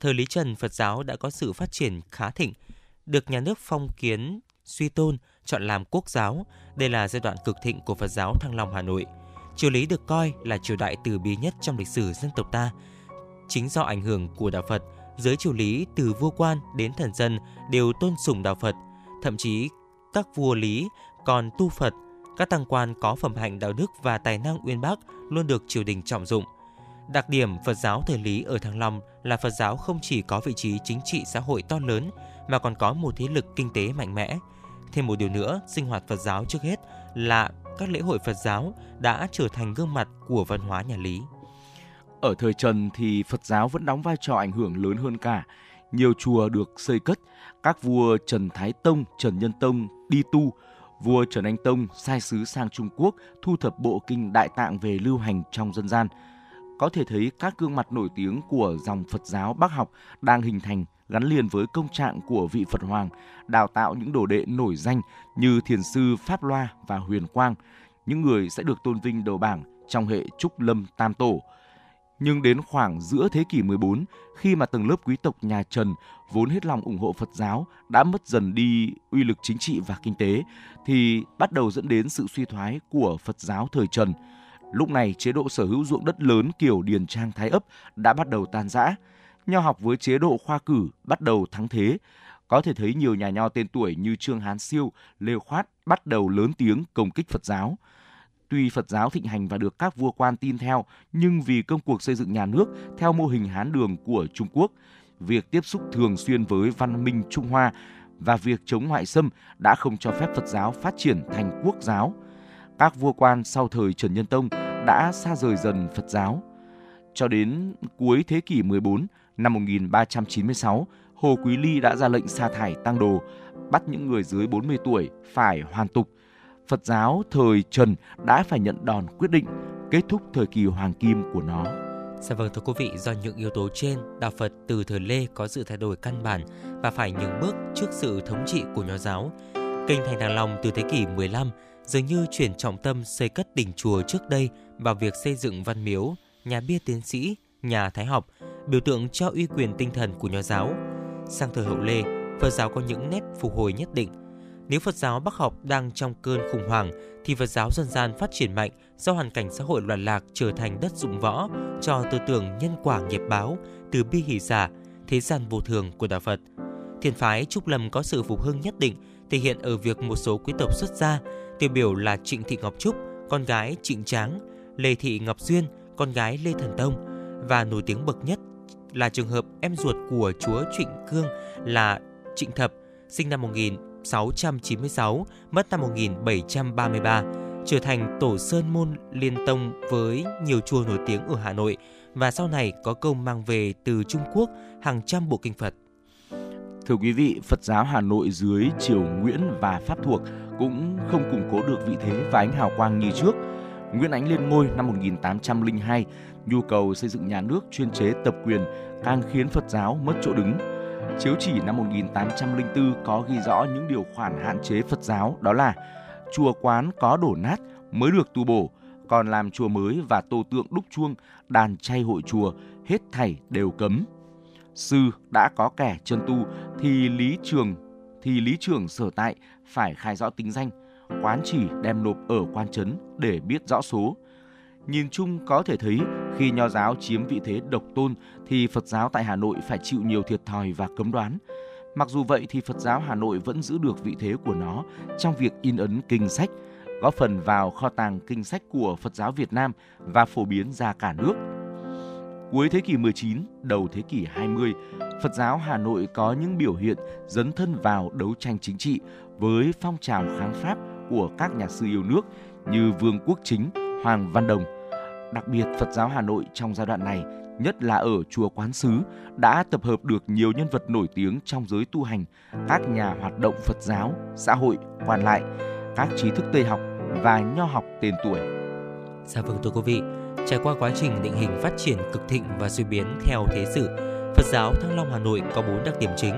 Speaker 4: Thời Lý Trần, Phật giáo đã có sự phát triển khá thịnh, được nhà nước phong kiến suy tôn, chọn làm quốc giáo. Đây là giai đoạn cực thịnh của Phật giáo Thăng Long Hà Nội. Triều Lý được coi là triều đại từ bi nhất trong lịch sử dân tộc ta. Chính do ảnh hưởng của đạo Phật, giới triều Lý từ vua quan đến thần dân đều tôn sùng đạo Phật, thậm chí các vua Lý còn tu Phật. Các tăng quan có phẩm hạnh đạo đức và tài năng uyên bác luôn được triều đình trọng dụng. Đặc điểm Phật giáo thời Lý ở Thăng Long là Phật giáo không chỉ có vị trí chính trị xã hội to lớn mà còn có một thế lực kinh tế mạnh mẽ. Thêm một điều nữa, sinh hoạt Phật giáo trước hết là các lễ hội Phật giáo đã trở thành gương mặt của văn hóa nhà Lý.
Speaker 3: Ở thời Trần thì Phật giáo vẫn đóng vai trò ảnh hưởng lớn hơn cả. Nhiều chùa được xây cất, các vua Trần Thái Tông, Trần Nhân Tông đi tu, vua Trần Anh Tông sai sứ sang Trung Quốc thu thập bộ kinh Đại Tạng về lưu hành trong dân gian. Có thể thấy các gương mặt nổi tiếng của dòng Phật giáo Bắc học đang hình thành gắn liền với công trạng của vị Phật Hoàng, đào tạo những đồ đệ nổi danh như Thiền sư Pháp Loa và Huyền Quang, những người sẽ được tôn vinh đầu bảng trong hệ Trúc Lâm Tam Tổ. Nhưng đến khoảng giữa thế kỷ 14, khi mà tầng lớp quý tộc nhà Trần vốn hết lòng ủng hộ Phật giáo đã mất dần đi uy lực chính trị và kinh tế, thì bắt đầu dẫn đến sự suy thoái của Phật giáo thời Trần. Lúc này, chế độ sở hữu ruộng đất lớn kiểu Điền Trang Thái ấp đã bắt đầu tan rã nho học với chế độ khoa cử bắt đầu thắng thế. Có thể thấy nhiều nhà nho tên tuổi như Trương Hán Siêu, Lê Khoát bắt đầu lớn tiếng công kích Phật giáo. Tuy Phật giáo thịnh hành và được các vua quan tin theo, nhưng vì công cuộc xây dựng nhà nước theo mô hình Hán đường của Trung Quốc, việc tiếp xúc thường xuyên với văn minh Trung Hoa và việc chống ngoại xâm đã không cho phép Phật giáo phát triển thành quốc giáo. Các vua quan sau thời Trần Nhân Tông đã xa rời dần Phật giáo. Cho đến cuối thế kỷ 14, Năm 1396, Hồ Quý Ly đã ra lệnh sa thải tăng đồ, bắt những người dưới 40 tuổi phải hoàn tục. Phật giáo thời Trần đã phải nhận đòn quyết định, kết thúc thời kỳ hoàng kim của nó.
Speaker 4: Dạ vâng thưa quý vị, do những yếu tố trên, đạo Phật từ thời Lê có sự thay đổi căn bản và phải nhường bước trước sự thống trị của nho giáo. Kinh Thành đàng Long từ thế kỷ 15 dường như chuyển trọng tâm xây cất đỉnh chùa trước đây vào việc xây dựng văn miếu, nhà bia tiến sĩ, nhà thái học, biểu tượng cho uy quyền tinh thần của nho giáo. Sang thời hậu Lê, Phật giáo có những nét phục hồi nhất định. Nếu Phật giáo Bắc học đang trong cơn khủng hoảng, thì Phật giáo dân gian phát triển mạnh do hoàn cảnh xã hội loạn lạc trở thành đất dụng võ cho tư tưởng nhân quả nghiệp báo, từ bi hỷ giả thế gian vô thường của đạo Phật. Thiền phái Trúc Lâm có sự phục hưng nhất định, thể hiện ở việc một số quý tộc xuất gia, tiêu biểu là Trịnh Thị Ngọc Trúc, con gái Trịnh Tráng, Lê Thị Ngọc Duyên, con gái Lê Thần Tông, và nổi tiếng bậc nhất là trường hợp em ruột của chúa Trịnh Cương là Trịnh Thập, sinh năm 1696, mất năm 1733, trở thành tổ sơn môn liên tông với nhiều chùa nổi tiếng ở Hà Nội và sau này có công mang về từ Trung Quốc hàng trăm bộ kinh Phật.
Speaker 3: Thưa quý vị, Phật giáo Hà Nội dưới triều Nguyễn và Pháp thuộc cũng không củng cố được vị thế và ánh hào quang như trước. Nguyễn Ánh lên ngôi năm 1802 nhu cầu xây dựng nhà nước chuyên chế tập quyền càng khiến Phật giáo mất chỗ đứng. Chiếu chỉ năm 1804 có ghi rõ những điều khoản hạn chế Phật giáo đó là chùa quán có đổ nát mới được tu bổ, còn làm chùa mới và tô tượng đúc chuông, đàn chay hội chùa hết thảy đều cấm. Sư đã có kẻ chân tu thì lý trường thì lý trưởng sở tại phải khai rõ tính danh, quán chỉ đem nộp ở quan trấn để biết rõ số Nhìn chung có thể thấy khi nho giáo chiếm vị thế độc tôn thì Phật giáo tại Hà Nội phải chịu nhiều thiệt thòi và cấm đoán. Mặc dù vậy thì Phật giáo Hà Nội vẫn giữ được vị thế của nó trong việc in ấn kinh sách, góp phần vào kho tàng kinh sách của Phật giáo Việt Nam và phổ biến ra cả nước. Cuối thế kỷ 19, đầu thế kỷ 20, Phật giáo Hà Nội có những biểu hiện dấn thân vào đấu tranh chính trị với phong trào kháng Pháp của các nhà sư yêu nước như Vương Quốc Chính, Hoàng Văn Đồng. Đặc biệt, Phật giáo Hà Nội trong giai đoạn này, nhất là ở chùa Quán Sứ, đã tập hợp được nhiều nhân vật nổi tiếng trong giới tu hành, các nhà hoạt động Phật giáo, xã hội, quan lại, các trí thức Tây học và nho học tên tuổi.
Speaker 4: Dạ vâng thưa quý vị, trải qua quá trình định hình phát triển cực thịnh và suy biến theo thế sự, Phật giáo Thăng Long Hà Nội có bốn đặc điểm chính.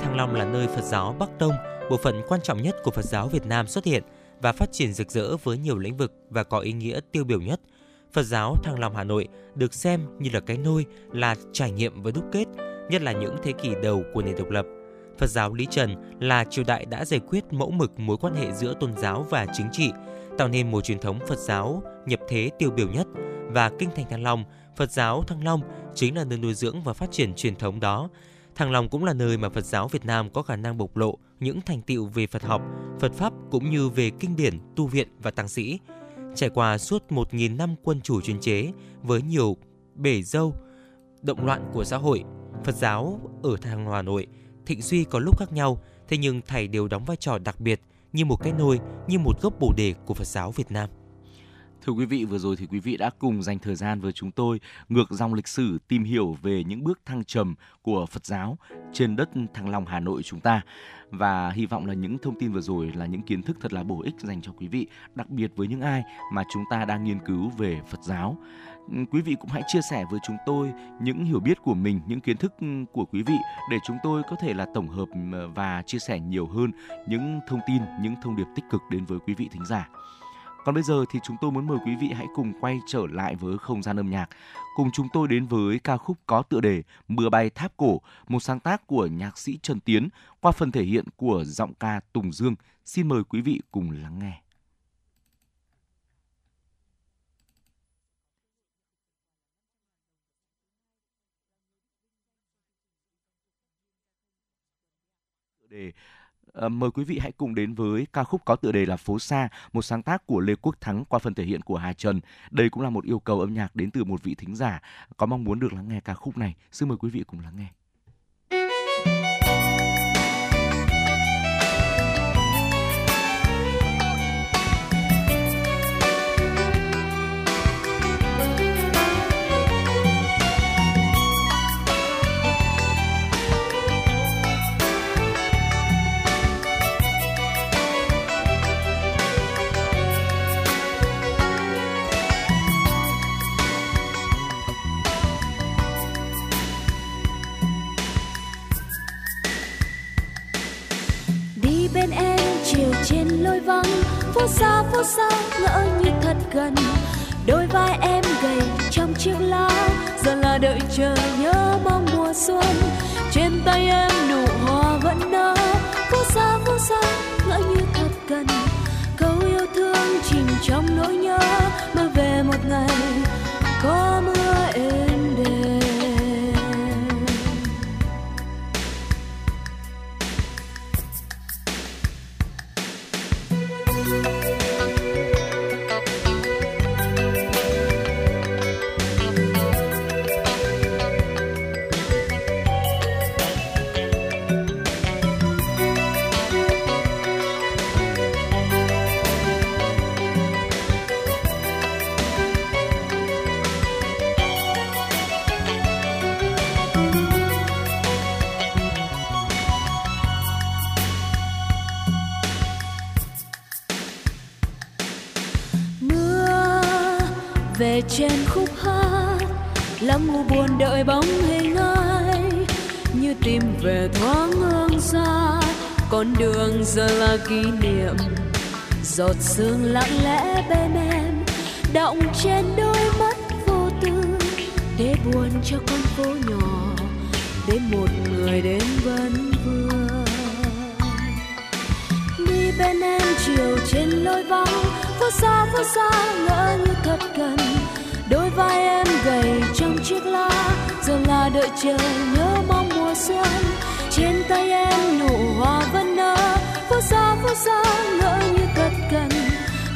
Speaker 4: Thăng Long là nơi Phật giáo Bắc Tông, bộ phận quan trọng nhất của Phật giáo Việt Nam xuất hiện và phát triển rực rỡ với nhiều lĩnh vực và có ý nghĩa tiêu biểu nhất. Phật giáo Thăng Long Hà Nội được xem như là cái nôi, là trải nghiệm và đúc kết, nhất là những thế kỷ đầu của nền độc lập. Phật giáo Lý Trần là triều đại đã giải quyết mẫu mực mối quan hệ giữa tôn giáo và chính trị, tạo nên một truyền thống Phật giáo nhập thế tiêu biểu nhất và kinh thành Thăng Long, Phật giáo Thăng Long chính là nơi nuôi dưỡng và phát triển truyền thống đó. Thăng Long cũng là nơi mà Phật giáo Việt Nam có khả năng bộc lộ những thành tựu về Phật học, Phật pháp cũng như về kinh điển, tu viện và tăng sĩ. Trải qua suốt 1.000 năm quân chủ chuyên chế với nhiều bể dâu, động loạn của xã hội, Phật giáo ở Thăng Hà Nội thịnh suy có lúc khác nhau, thế nhưng thầy đều đóng vai trò đặc biệt như một cái nôi, như một gốc bồ đề của Phật giáo Việt Nam.
Speaker 3: Thưa quý vị, vừa rồi thì quý vị đã cùng dành thời gian với chúng tôi ngược dòng lịch sử tìm hiểu về những bước thăng trầm của Phật giáo trên đất Thăng Long Hà Nội chúng ta. Và hy vọng là những thông tin vừa rồi là những kiến thức thật là bổ ích dành cho quý vị, đặc biệt với những ai mà chúng ta đang nghiên cứu về Phật giáo. Ừ, quý vị cũng hãy chia sẻ với chúng tôi những hiểu biết của mình, những kiến thức của quý vị để chúng tôi có thể là tổng hợp ừ, và chia sẻ nhiều hơn những thông tin, những thông điệp tích cực đến với quý vị thính giả. Còn bây giờ thì chúng tôi muốn mời quý vị hãy cùng quay trở lại với không gian âm nhạc. Cùng chúng tôi đến với ca khúc có tựa đề Mưa bay tháp cổ, một sáng tác của nhạc sĩ Trần Tiến qua phần thể hiện của giọng ca Tùng Dương. Xin mời quý vị cùng lắng nghe. đề Ờ, mời quý vị hãy cùng đến với ca khúc có tựa đề là Phố xa, một sáng tác của Lê Quốc Thắng qua phần thể hiện của Hà Trần. Đây cũng là một yêu cầu âm nhạc đến từ một vị thính giả có mong muốn được lắng nghe ca khúc này. Xin mời quý vị cùng lắng nghe.
Speaker 7: Xa ngỡ như thật gần. Đôi vai em gầy trong chiếc lá, giờ là đợi chờ nhớ mong mùa xuân. Trên tay em nụ hoa vẫn nở, phố xa phố xa, ngỡ như thật gần. Câu yêu thương chìm trong nỗi nhớ, mà về một ngày trên khúc hát. Lắm u buồn đợi bóng hình ai như tìm về thoáng hương xa. Con đường giờ là kỷ niệm, giọt sương lặng lẽ bên em. Động trên đôi mắt vô tư, để buồn cho con phố nhỏ, để một người đến vẫn vương. Đi bên em chiều trên lối vắng, phố xa phố xa ngỡ như thật gần vai em gầy trong chiếc lá, giờ là đợi chờ nhớ mong mùa xuân trên tay em nụ hoa vẫn nở phố xa phố xa ngỡ như cất cần.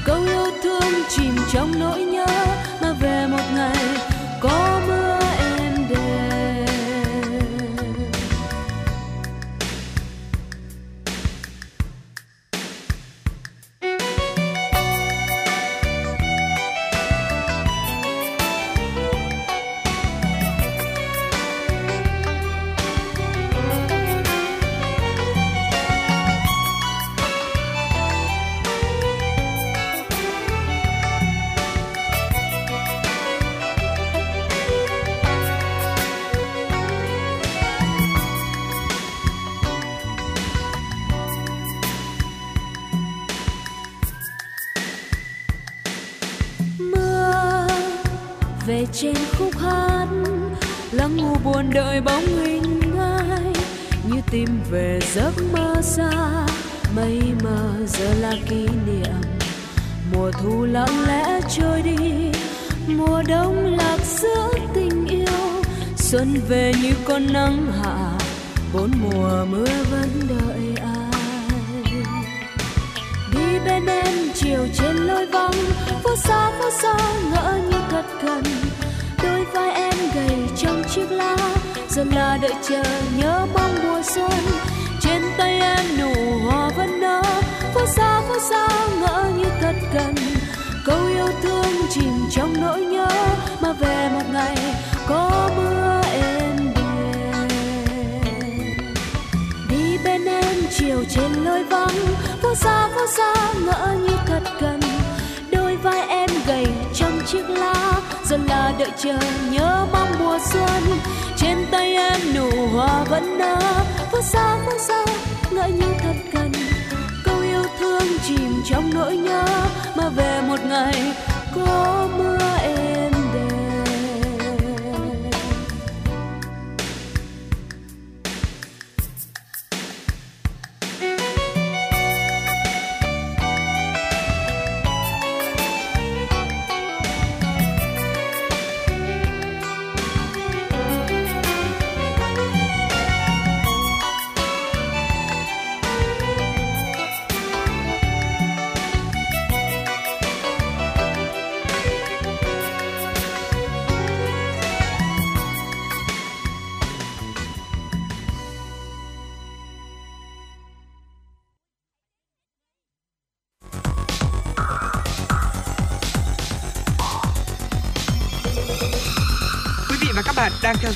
Speaker 7: câu yêu thương chìm trong nỗi nhớ mà về một ngày có xa mây mờ giờ là kỷ niệm. Mùa thu lặng lẽ trôi đi, mùa đông lạc giữa tình yêu. Xuân về như con nắng hạ, bốn mùa mưa vẫn đợi ai. Đi bên em chiều trên lối vắng, phố xa phố xa ngỡ như thật gần. Đôi vai em gầy trong chiếc lá giờ là đợi chờ nhớ mong mùa xuân tay em nụ hoa vẫn nở, phố xa phố xa ngỡ như thật gần. Câu yêu thương chìm trong nỗi nhớ, mà về một ngày có mưa êm đềm. Đi bên em chiều trên lối vắng, phố xa phố xa ngỡ như thật gần. Đôi vai em gầy trong chiếc lá, giờ là đợi chờ nhớ mong mùa xuân. Trên tay em nụ hoa vẫn nở, phố xa phố xa ngỡ như thật cần câu yêu thương chìm trong nỗi nhớ mà về một ngày có mưa êm.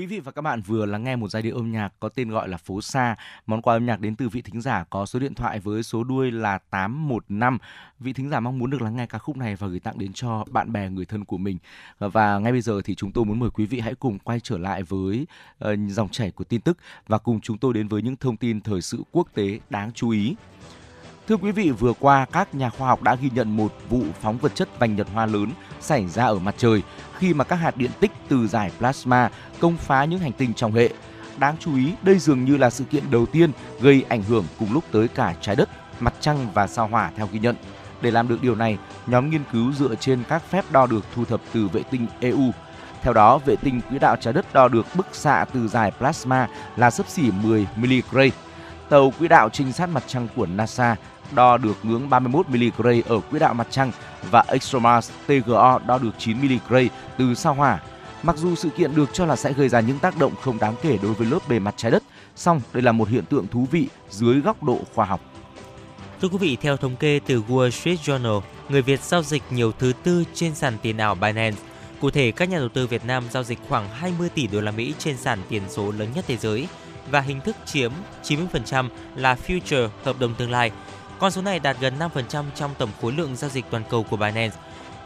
Speaker 3: Quý vị và các bạn vừa lắng nghe một giai điệu âm nhạc có tên gọi là Phố Xa. Món quà âm nhạc đến từ vị thính giả có số điện thoại với số đuôi là 815. Vị thính giả mong muốn được lắng nghe ca khúc này và gửi tặng đến cho bạn bè, người thân của mình. Và ngay bây giờ thì chúng tôi muốn mời quý vị hãy cùng quay trở lại với ờ, dòng chảy của tin tức và cùng chúng tôi đến với những thông tin thời sự quốc tế đáng chú ý. Thưa quý vị, vừa qua các nhà khoa học đã ghi nhận một vụ phóng vật chất vành nhật hoa lớn xảy ra ở mặt trời khi mà các hạt điện tích từ giải plasma công phá những hành tinh trong hệ. Đáng chú ý, đây dường như là sự kiện đầu tiên gây ảnh hưởng cùng lúc tới cả trái đất, mặt trăng và sao hỏa theo ghi nhận. Để làm được điều này, nhóm nghiên cứu dựa trên các phép đo được thu thập từ vệ tinh EU. Theo đó, vệ tinh quỹ đạo trái đất đo được bức xạ từ giải plasma là sấp xỉ 10 mg. Tàu quỹ đạo trinh sát mặt trăng của NASA đo được ngưỡng 31 mg ở quỹ đạo mặt trăng và ExoMars TGO đo được 9 mg từ sao hỏa. Mặc dù sự kiện được cho là sẽ gây ra những tác động không đáng kể đối với lớp bề mặt trái đất, song đây là một hiện tượng thú vị dưới góc độ khoa học.
Speaker 4: Thưa quý vị, theo thống kê từ Wall Street Journal, người Việt giao dịch nhiều thứ tư trên sàn tiền ảo Binance. Cụ thể, các nhà đầu tư Việt Nam giao dịch khoảng 20 tỷ đô la Mỹ trên sàn tiền số lớn nhất thế giới và hình thức chiếm 90% là future hợp đồng tương lai. Con số này đạt gần 5% trong tổng khối lượng giao dịch toàn cầu của Binance.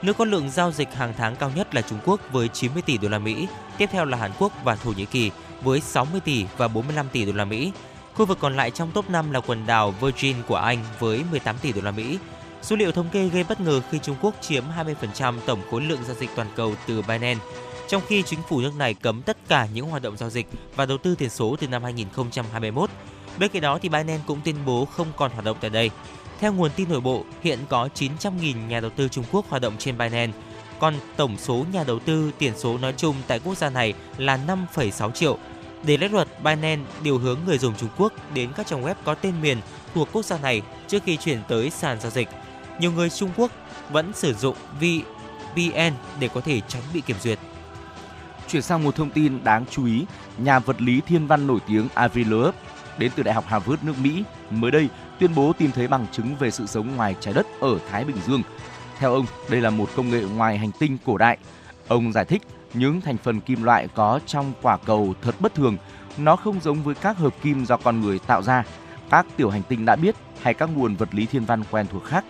Speaker 4: Nước có lượng giao dịch hàng tháng cao nhất là Trung Quốc với 90 tỷ đô la Mỹ, tiếp theo là Hàn Quốc và Thổ Nhĩ Kỳ với 60 tỷ và 45 tỷ đô la Mỹ. Khu vực còn lại trong top 5 là quần đảo Virgin của Anh với 18 tỷ đô la Mỹ. Số liệu thống kê gây bất ngờ khi Trung Quốc chiếm 20% tổng khối lượng giao dịch toàn cầu từ Binance, trong khi chính phủ nước này cấm tất cả những hoạt động giao dịch và đầu tư tiền số từ năm 2021. Bên cạnh đó thì Binance cũng tuyên bố không còn hoạt động tại đây. Theo nguồn tin nội bộ, hiện có 900.000 nhà đầu tư Trung Quốc hoạt động trên Binance, còn tổng số nhà đầu tư tiền số nói chung tại quốc gia này là 5,6 triệu. Để lách luật, Binance điều hướng người dùng Trung Quốc đến các trang web có tên miền thuộc quốc gia này trước khi chuyển tới sàn giao dịch. Nhiều người Trung Quốc vẫn sử dụng VPN để có thể tránh bị kiểm duyệt.
Speaker 3: Chuyển sang một thông tin đáng chú ý, nhà vật lý thiên văn nổi tiếng Avi Loeb đến từ Đại học Harvard nước Mỹ mới đây tuyên bố tìm thấy bằng chứng về sự sống ngoài trái đất ở Thái Bình Dương. Theo ông, đây là một công nghệ ngoài hành tinh cổ đại. Ông giải thích những thành phần kim loại có trong quả cầu thật bất thường, nó không giống với các hợp kim do con người tạo ra, các tiểu hành tinh đã biết hay các nguồn vật lý thiên văn quen thuộc khác.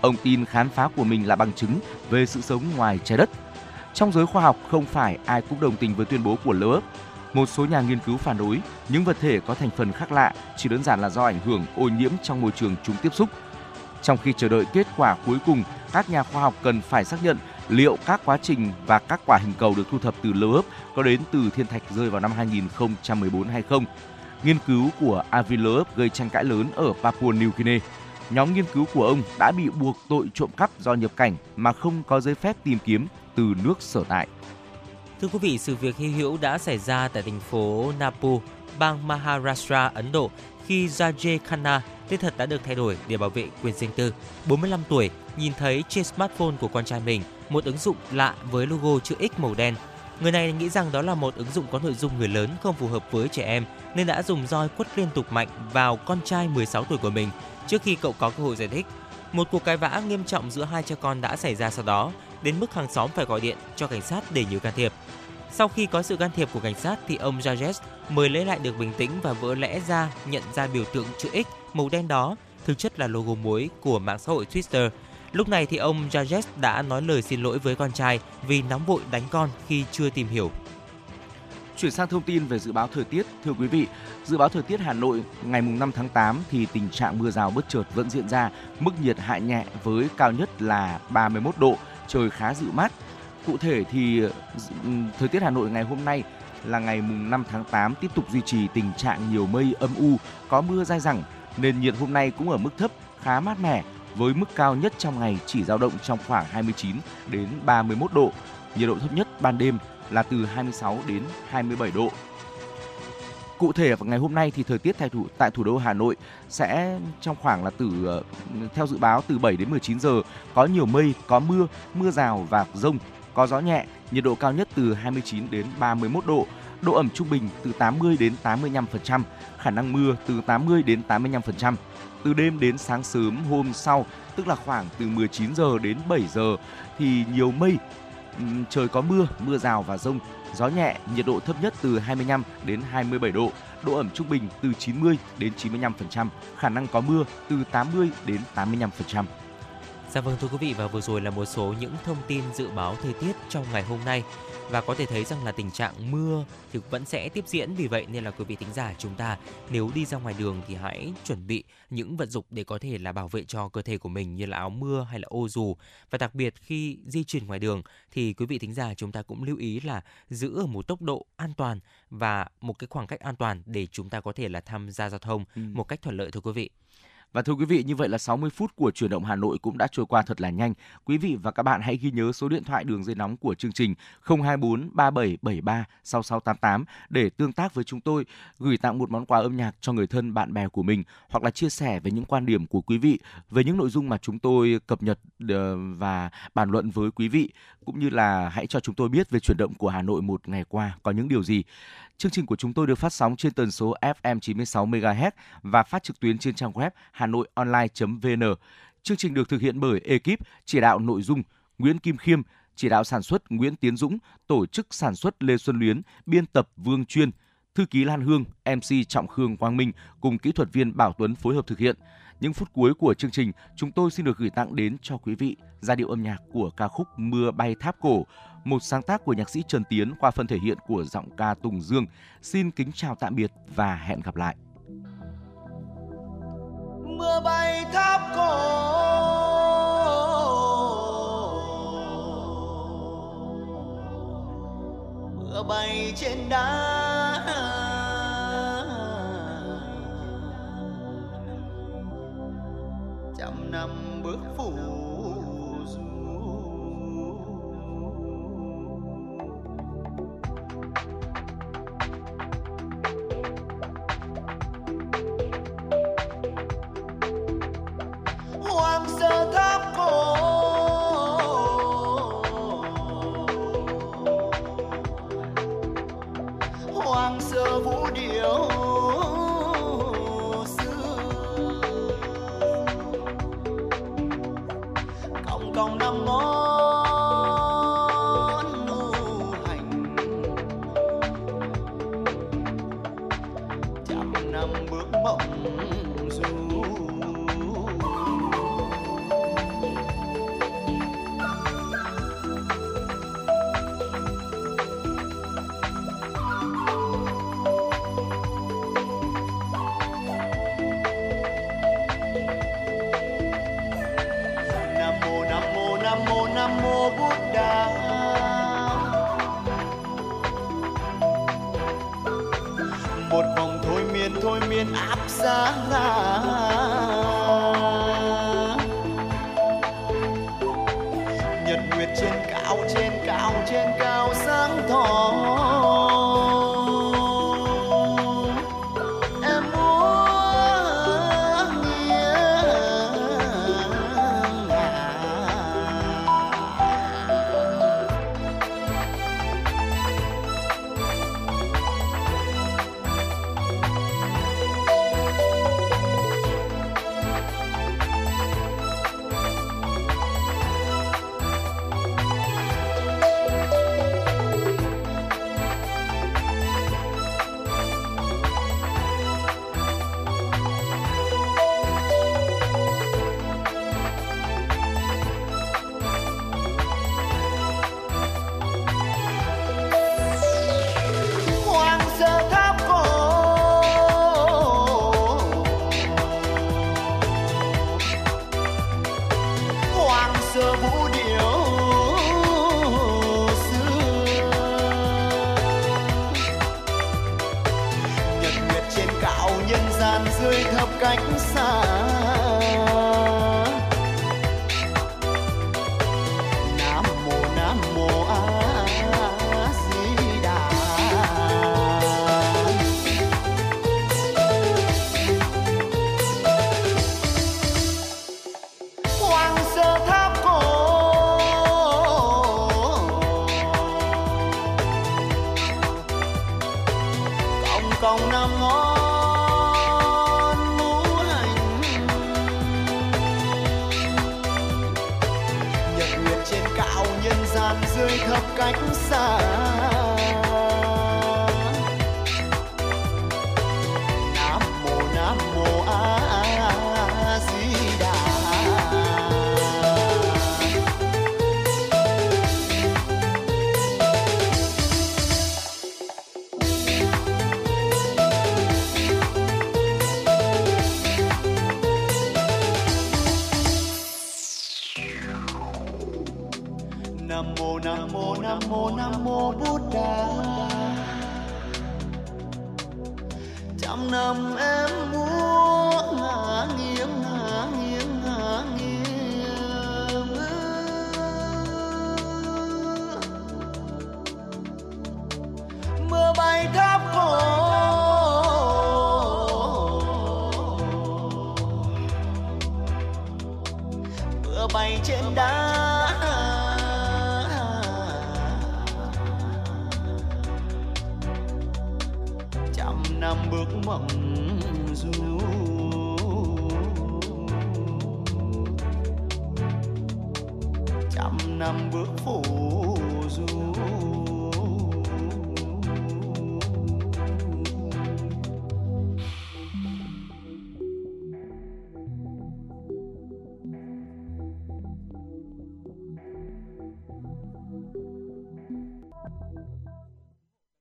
Speaker 3: Ông tin khám phá của mình là bằng chứng về sự sống ngoài trái đất. Trong giới khoa học không phải ai cũng đồng tình với tuyên bố của Lớp một số nhà nghiên cứu phản đối những vật thể có thành phần khác lạ chỉ đơn giản là do ảnh hưởng ô nhiễm trong môi trường chúng tiếp xúc. Trong khi chờ đợi kết quả cuối cùng, các nhà khoa học cần phải xác nhận liệu các quá trình và các quả hình cầu được thu thập từ Loeb có đến từ thiên thạch rơi vào năm 2014 hay không. Nghiên cứu của Avi Loeb gây tranh cãi lớn ở Papua New Guinea. Nhóm nghiên cứu của ông đã bị buộc tội trộm cắp do nhập cảnh mà không có giấy phép tìm kiếm từ nước sở tại.
Speaker 4: Thưa quý vị, sự việc hy hữu đã xảy ra tại thành phố Napu, bang Maharashtra, Ấn Độ khi Rajay Khanna, tên thật đã được thay đổi để bảo vệ quyền riêng tư. 45 tuổi, nhìn thấy trên smartphone của con trai mình một ứng dụng lạ với logo chữ X màu đen. Người này nghĩ rằng đó là một ứng dụng có nội dung người lớn không phù hợp với trẻ em nên đã dùng roi quất liên tục mạnh vào con trai 16 tuổi của mình trước khi cậu có cơ hội giải thích. Một cuộc cãi vã nghiêm trọng giữa hai cha con đã xảy ra sau đó, đến mức hàng xóm phải gọi điện cho cảnh sát để nhờ can thiệp. Sau khi có sự can thiệp của cảnh sát thì ông Rajesh mới lấy lại được bình tĩnh và vỡ lẽ ra nhận ra biểu tượng chữ X màu đen đó thực chất là logo muối của mạng xã hội Twitter. Lúc này thì ông Rajesh đã nói lời xin lỗi với con trai vì nóng vội đánh con khi chưa tìm hiểu.
Speaker 3: Chuyển sang thông tin về dự báo thời tiết, thưa quý vị, dự báo thời tiết Hà Nội ngày mùng 5 tháng 8 thì tình trạng mưa rào bất chợt vẫn diễn ra, mức nhiệt hạ nhẹ với cao nhất là 31 độ, trời khá dịu mát. Cụ thể thì ừ, thời tiết Hà Nội ngày hôm nay là ngày mùng 5 tháng 8 tiếp tục duy trì tình trạng nhiều mây âm u, có mưa dai dẳng, nền nhiệt hôm nay cũng ở mức thấp, khá mát mẻ với mức cao nhất trong ngày chỉ dao động trong khoảng 29 đến 31 độ. Nhiệt độ thấp nhất ban đêm là từ 26 đến 27 độ. Cụ thể vào ngày hôm nay thì thời tiết tại thủ tại thủ đô Hà Nội sẽ trong khoảng là từ ờ, theo dự báo từ 7 đến 19 giờ có nhiều mây, có mưa, mưa rào và rông, có gió nhẹ, nhiệt độ cao nhất từ 29 đến 31 độ, độ ẩm trung bình từ 80 đến 85%, khả năng mưa từ 80 đến 85%. Từ đêm đến sáng sớm hôm sau, tức là khoảng từ 19 giờ đến 7 giờ thì nhiều mây, trời có mưa, mưa rào và rông, gió nhẹ, nhiệt độ thấp nhất từ 25 đến 27 độ, độ ẩm trung bình từ 90 đến 95%, khả năng có mưa từ 80 đến 85%.
Speaker 4: Dạ vâng thưa quý vị và vừa rồi là một số những thông tin dự báo thời tiết trong ngày hôm nay và có thể thấy rằng là tình trạng mưa thì vẫn sẽ tiếp diễn vì vậy nên là quý vị thính giả chúng ta nếu đi ra ngoài đường thì hãy chuẩn bị những vật dụng để có thể là bảo vệ cho cơ thể của mình như là áo mưa hay là ô dù và đặc biệt khi di chuyển ngoài đường thì quý vị thính giả chúng ta cũng lưu ý là giữ ở một tốc độ an toàn và một cái khoảng cách an toàn để chúng ta có thể là tham gia giao thông ừ. một cách thuận lợi thưa quý vị.
Speaker 3: Và thưa quý vị, như vậy là 60 phút của chuyển động Hà Nội cũng đã trôi qua thật là nhanh. Quý vị và các bạn hãy ghi nhớ số điện thoại đường dây nóng của chương trình 024 3773 6688 để tương tác với chúng tôi, gửi tặng một món quà âm nhạc cho người thân bạn bè của mình hoặc là chia sẻ về những quan điểm của quý vị về những nội dung mà chúng tôi cập nhật ờ, và bàn luận với quý vị cũng như là hãy cho chúng tôi biết về chuyển động của Hà Nội một ngày qua có những điều gì. Chương trình của chúng tôi được phát sóng trên tần số FM 96 MHz và phát trực tuyến trên trang web hanoionline.vn. Chương trình được thực hiện bởi ekip chỉ đạo nội dung Nguyễn Kim Khiêm, chỉ đạo sản xuất Nguyễn Tiến Dũng, tổ chức sản xuất Lê Xuân Luyến, biên tập Vương Chuyên, thư ký Lan Hương, MC Trọng Khương Quang Minh cùng kỹ thuật viên Bảo Tuấn phối hợp thực hiện. Những phút cuối của chương trình, chúng tôi xin được gửi tặng đến cho quý vị giai điệu âm nhạc của ca khúc Mưa bay tháp cổ, một sáng tác của nhạc sĩ Trần Tiến qua phần thể hiện của giọng ca Tùng Dương. Xin kính chào tạm biệt và hẹn gặp lại.
Speaker 5: Mưa bay tháp cổ mưa bay trên đá.
Speaker 8: Trăm năm bước phủ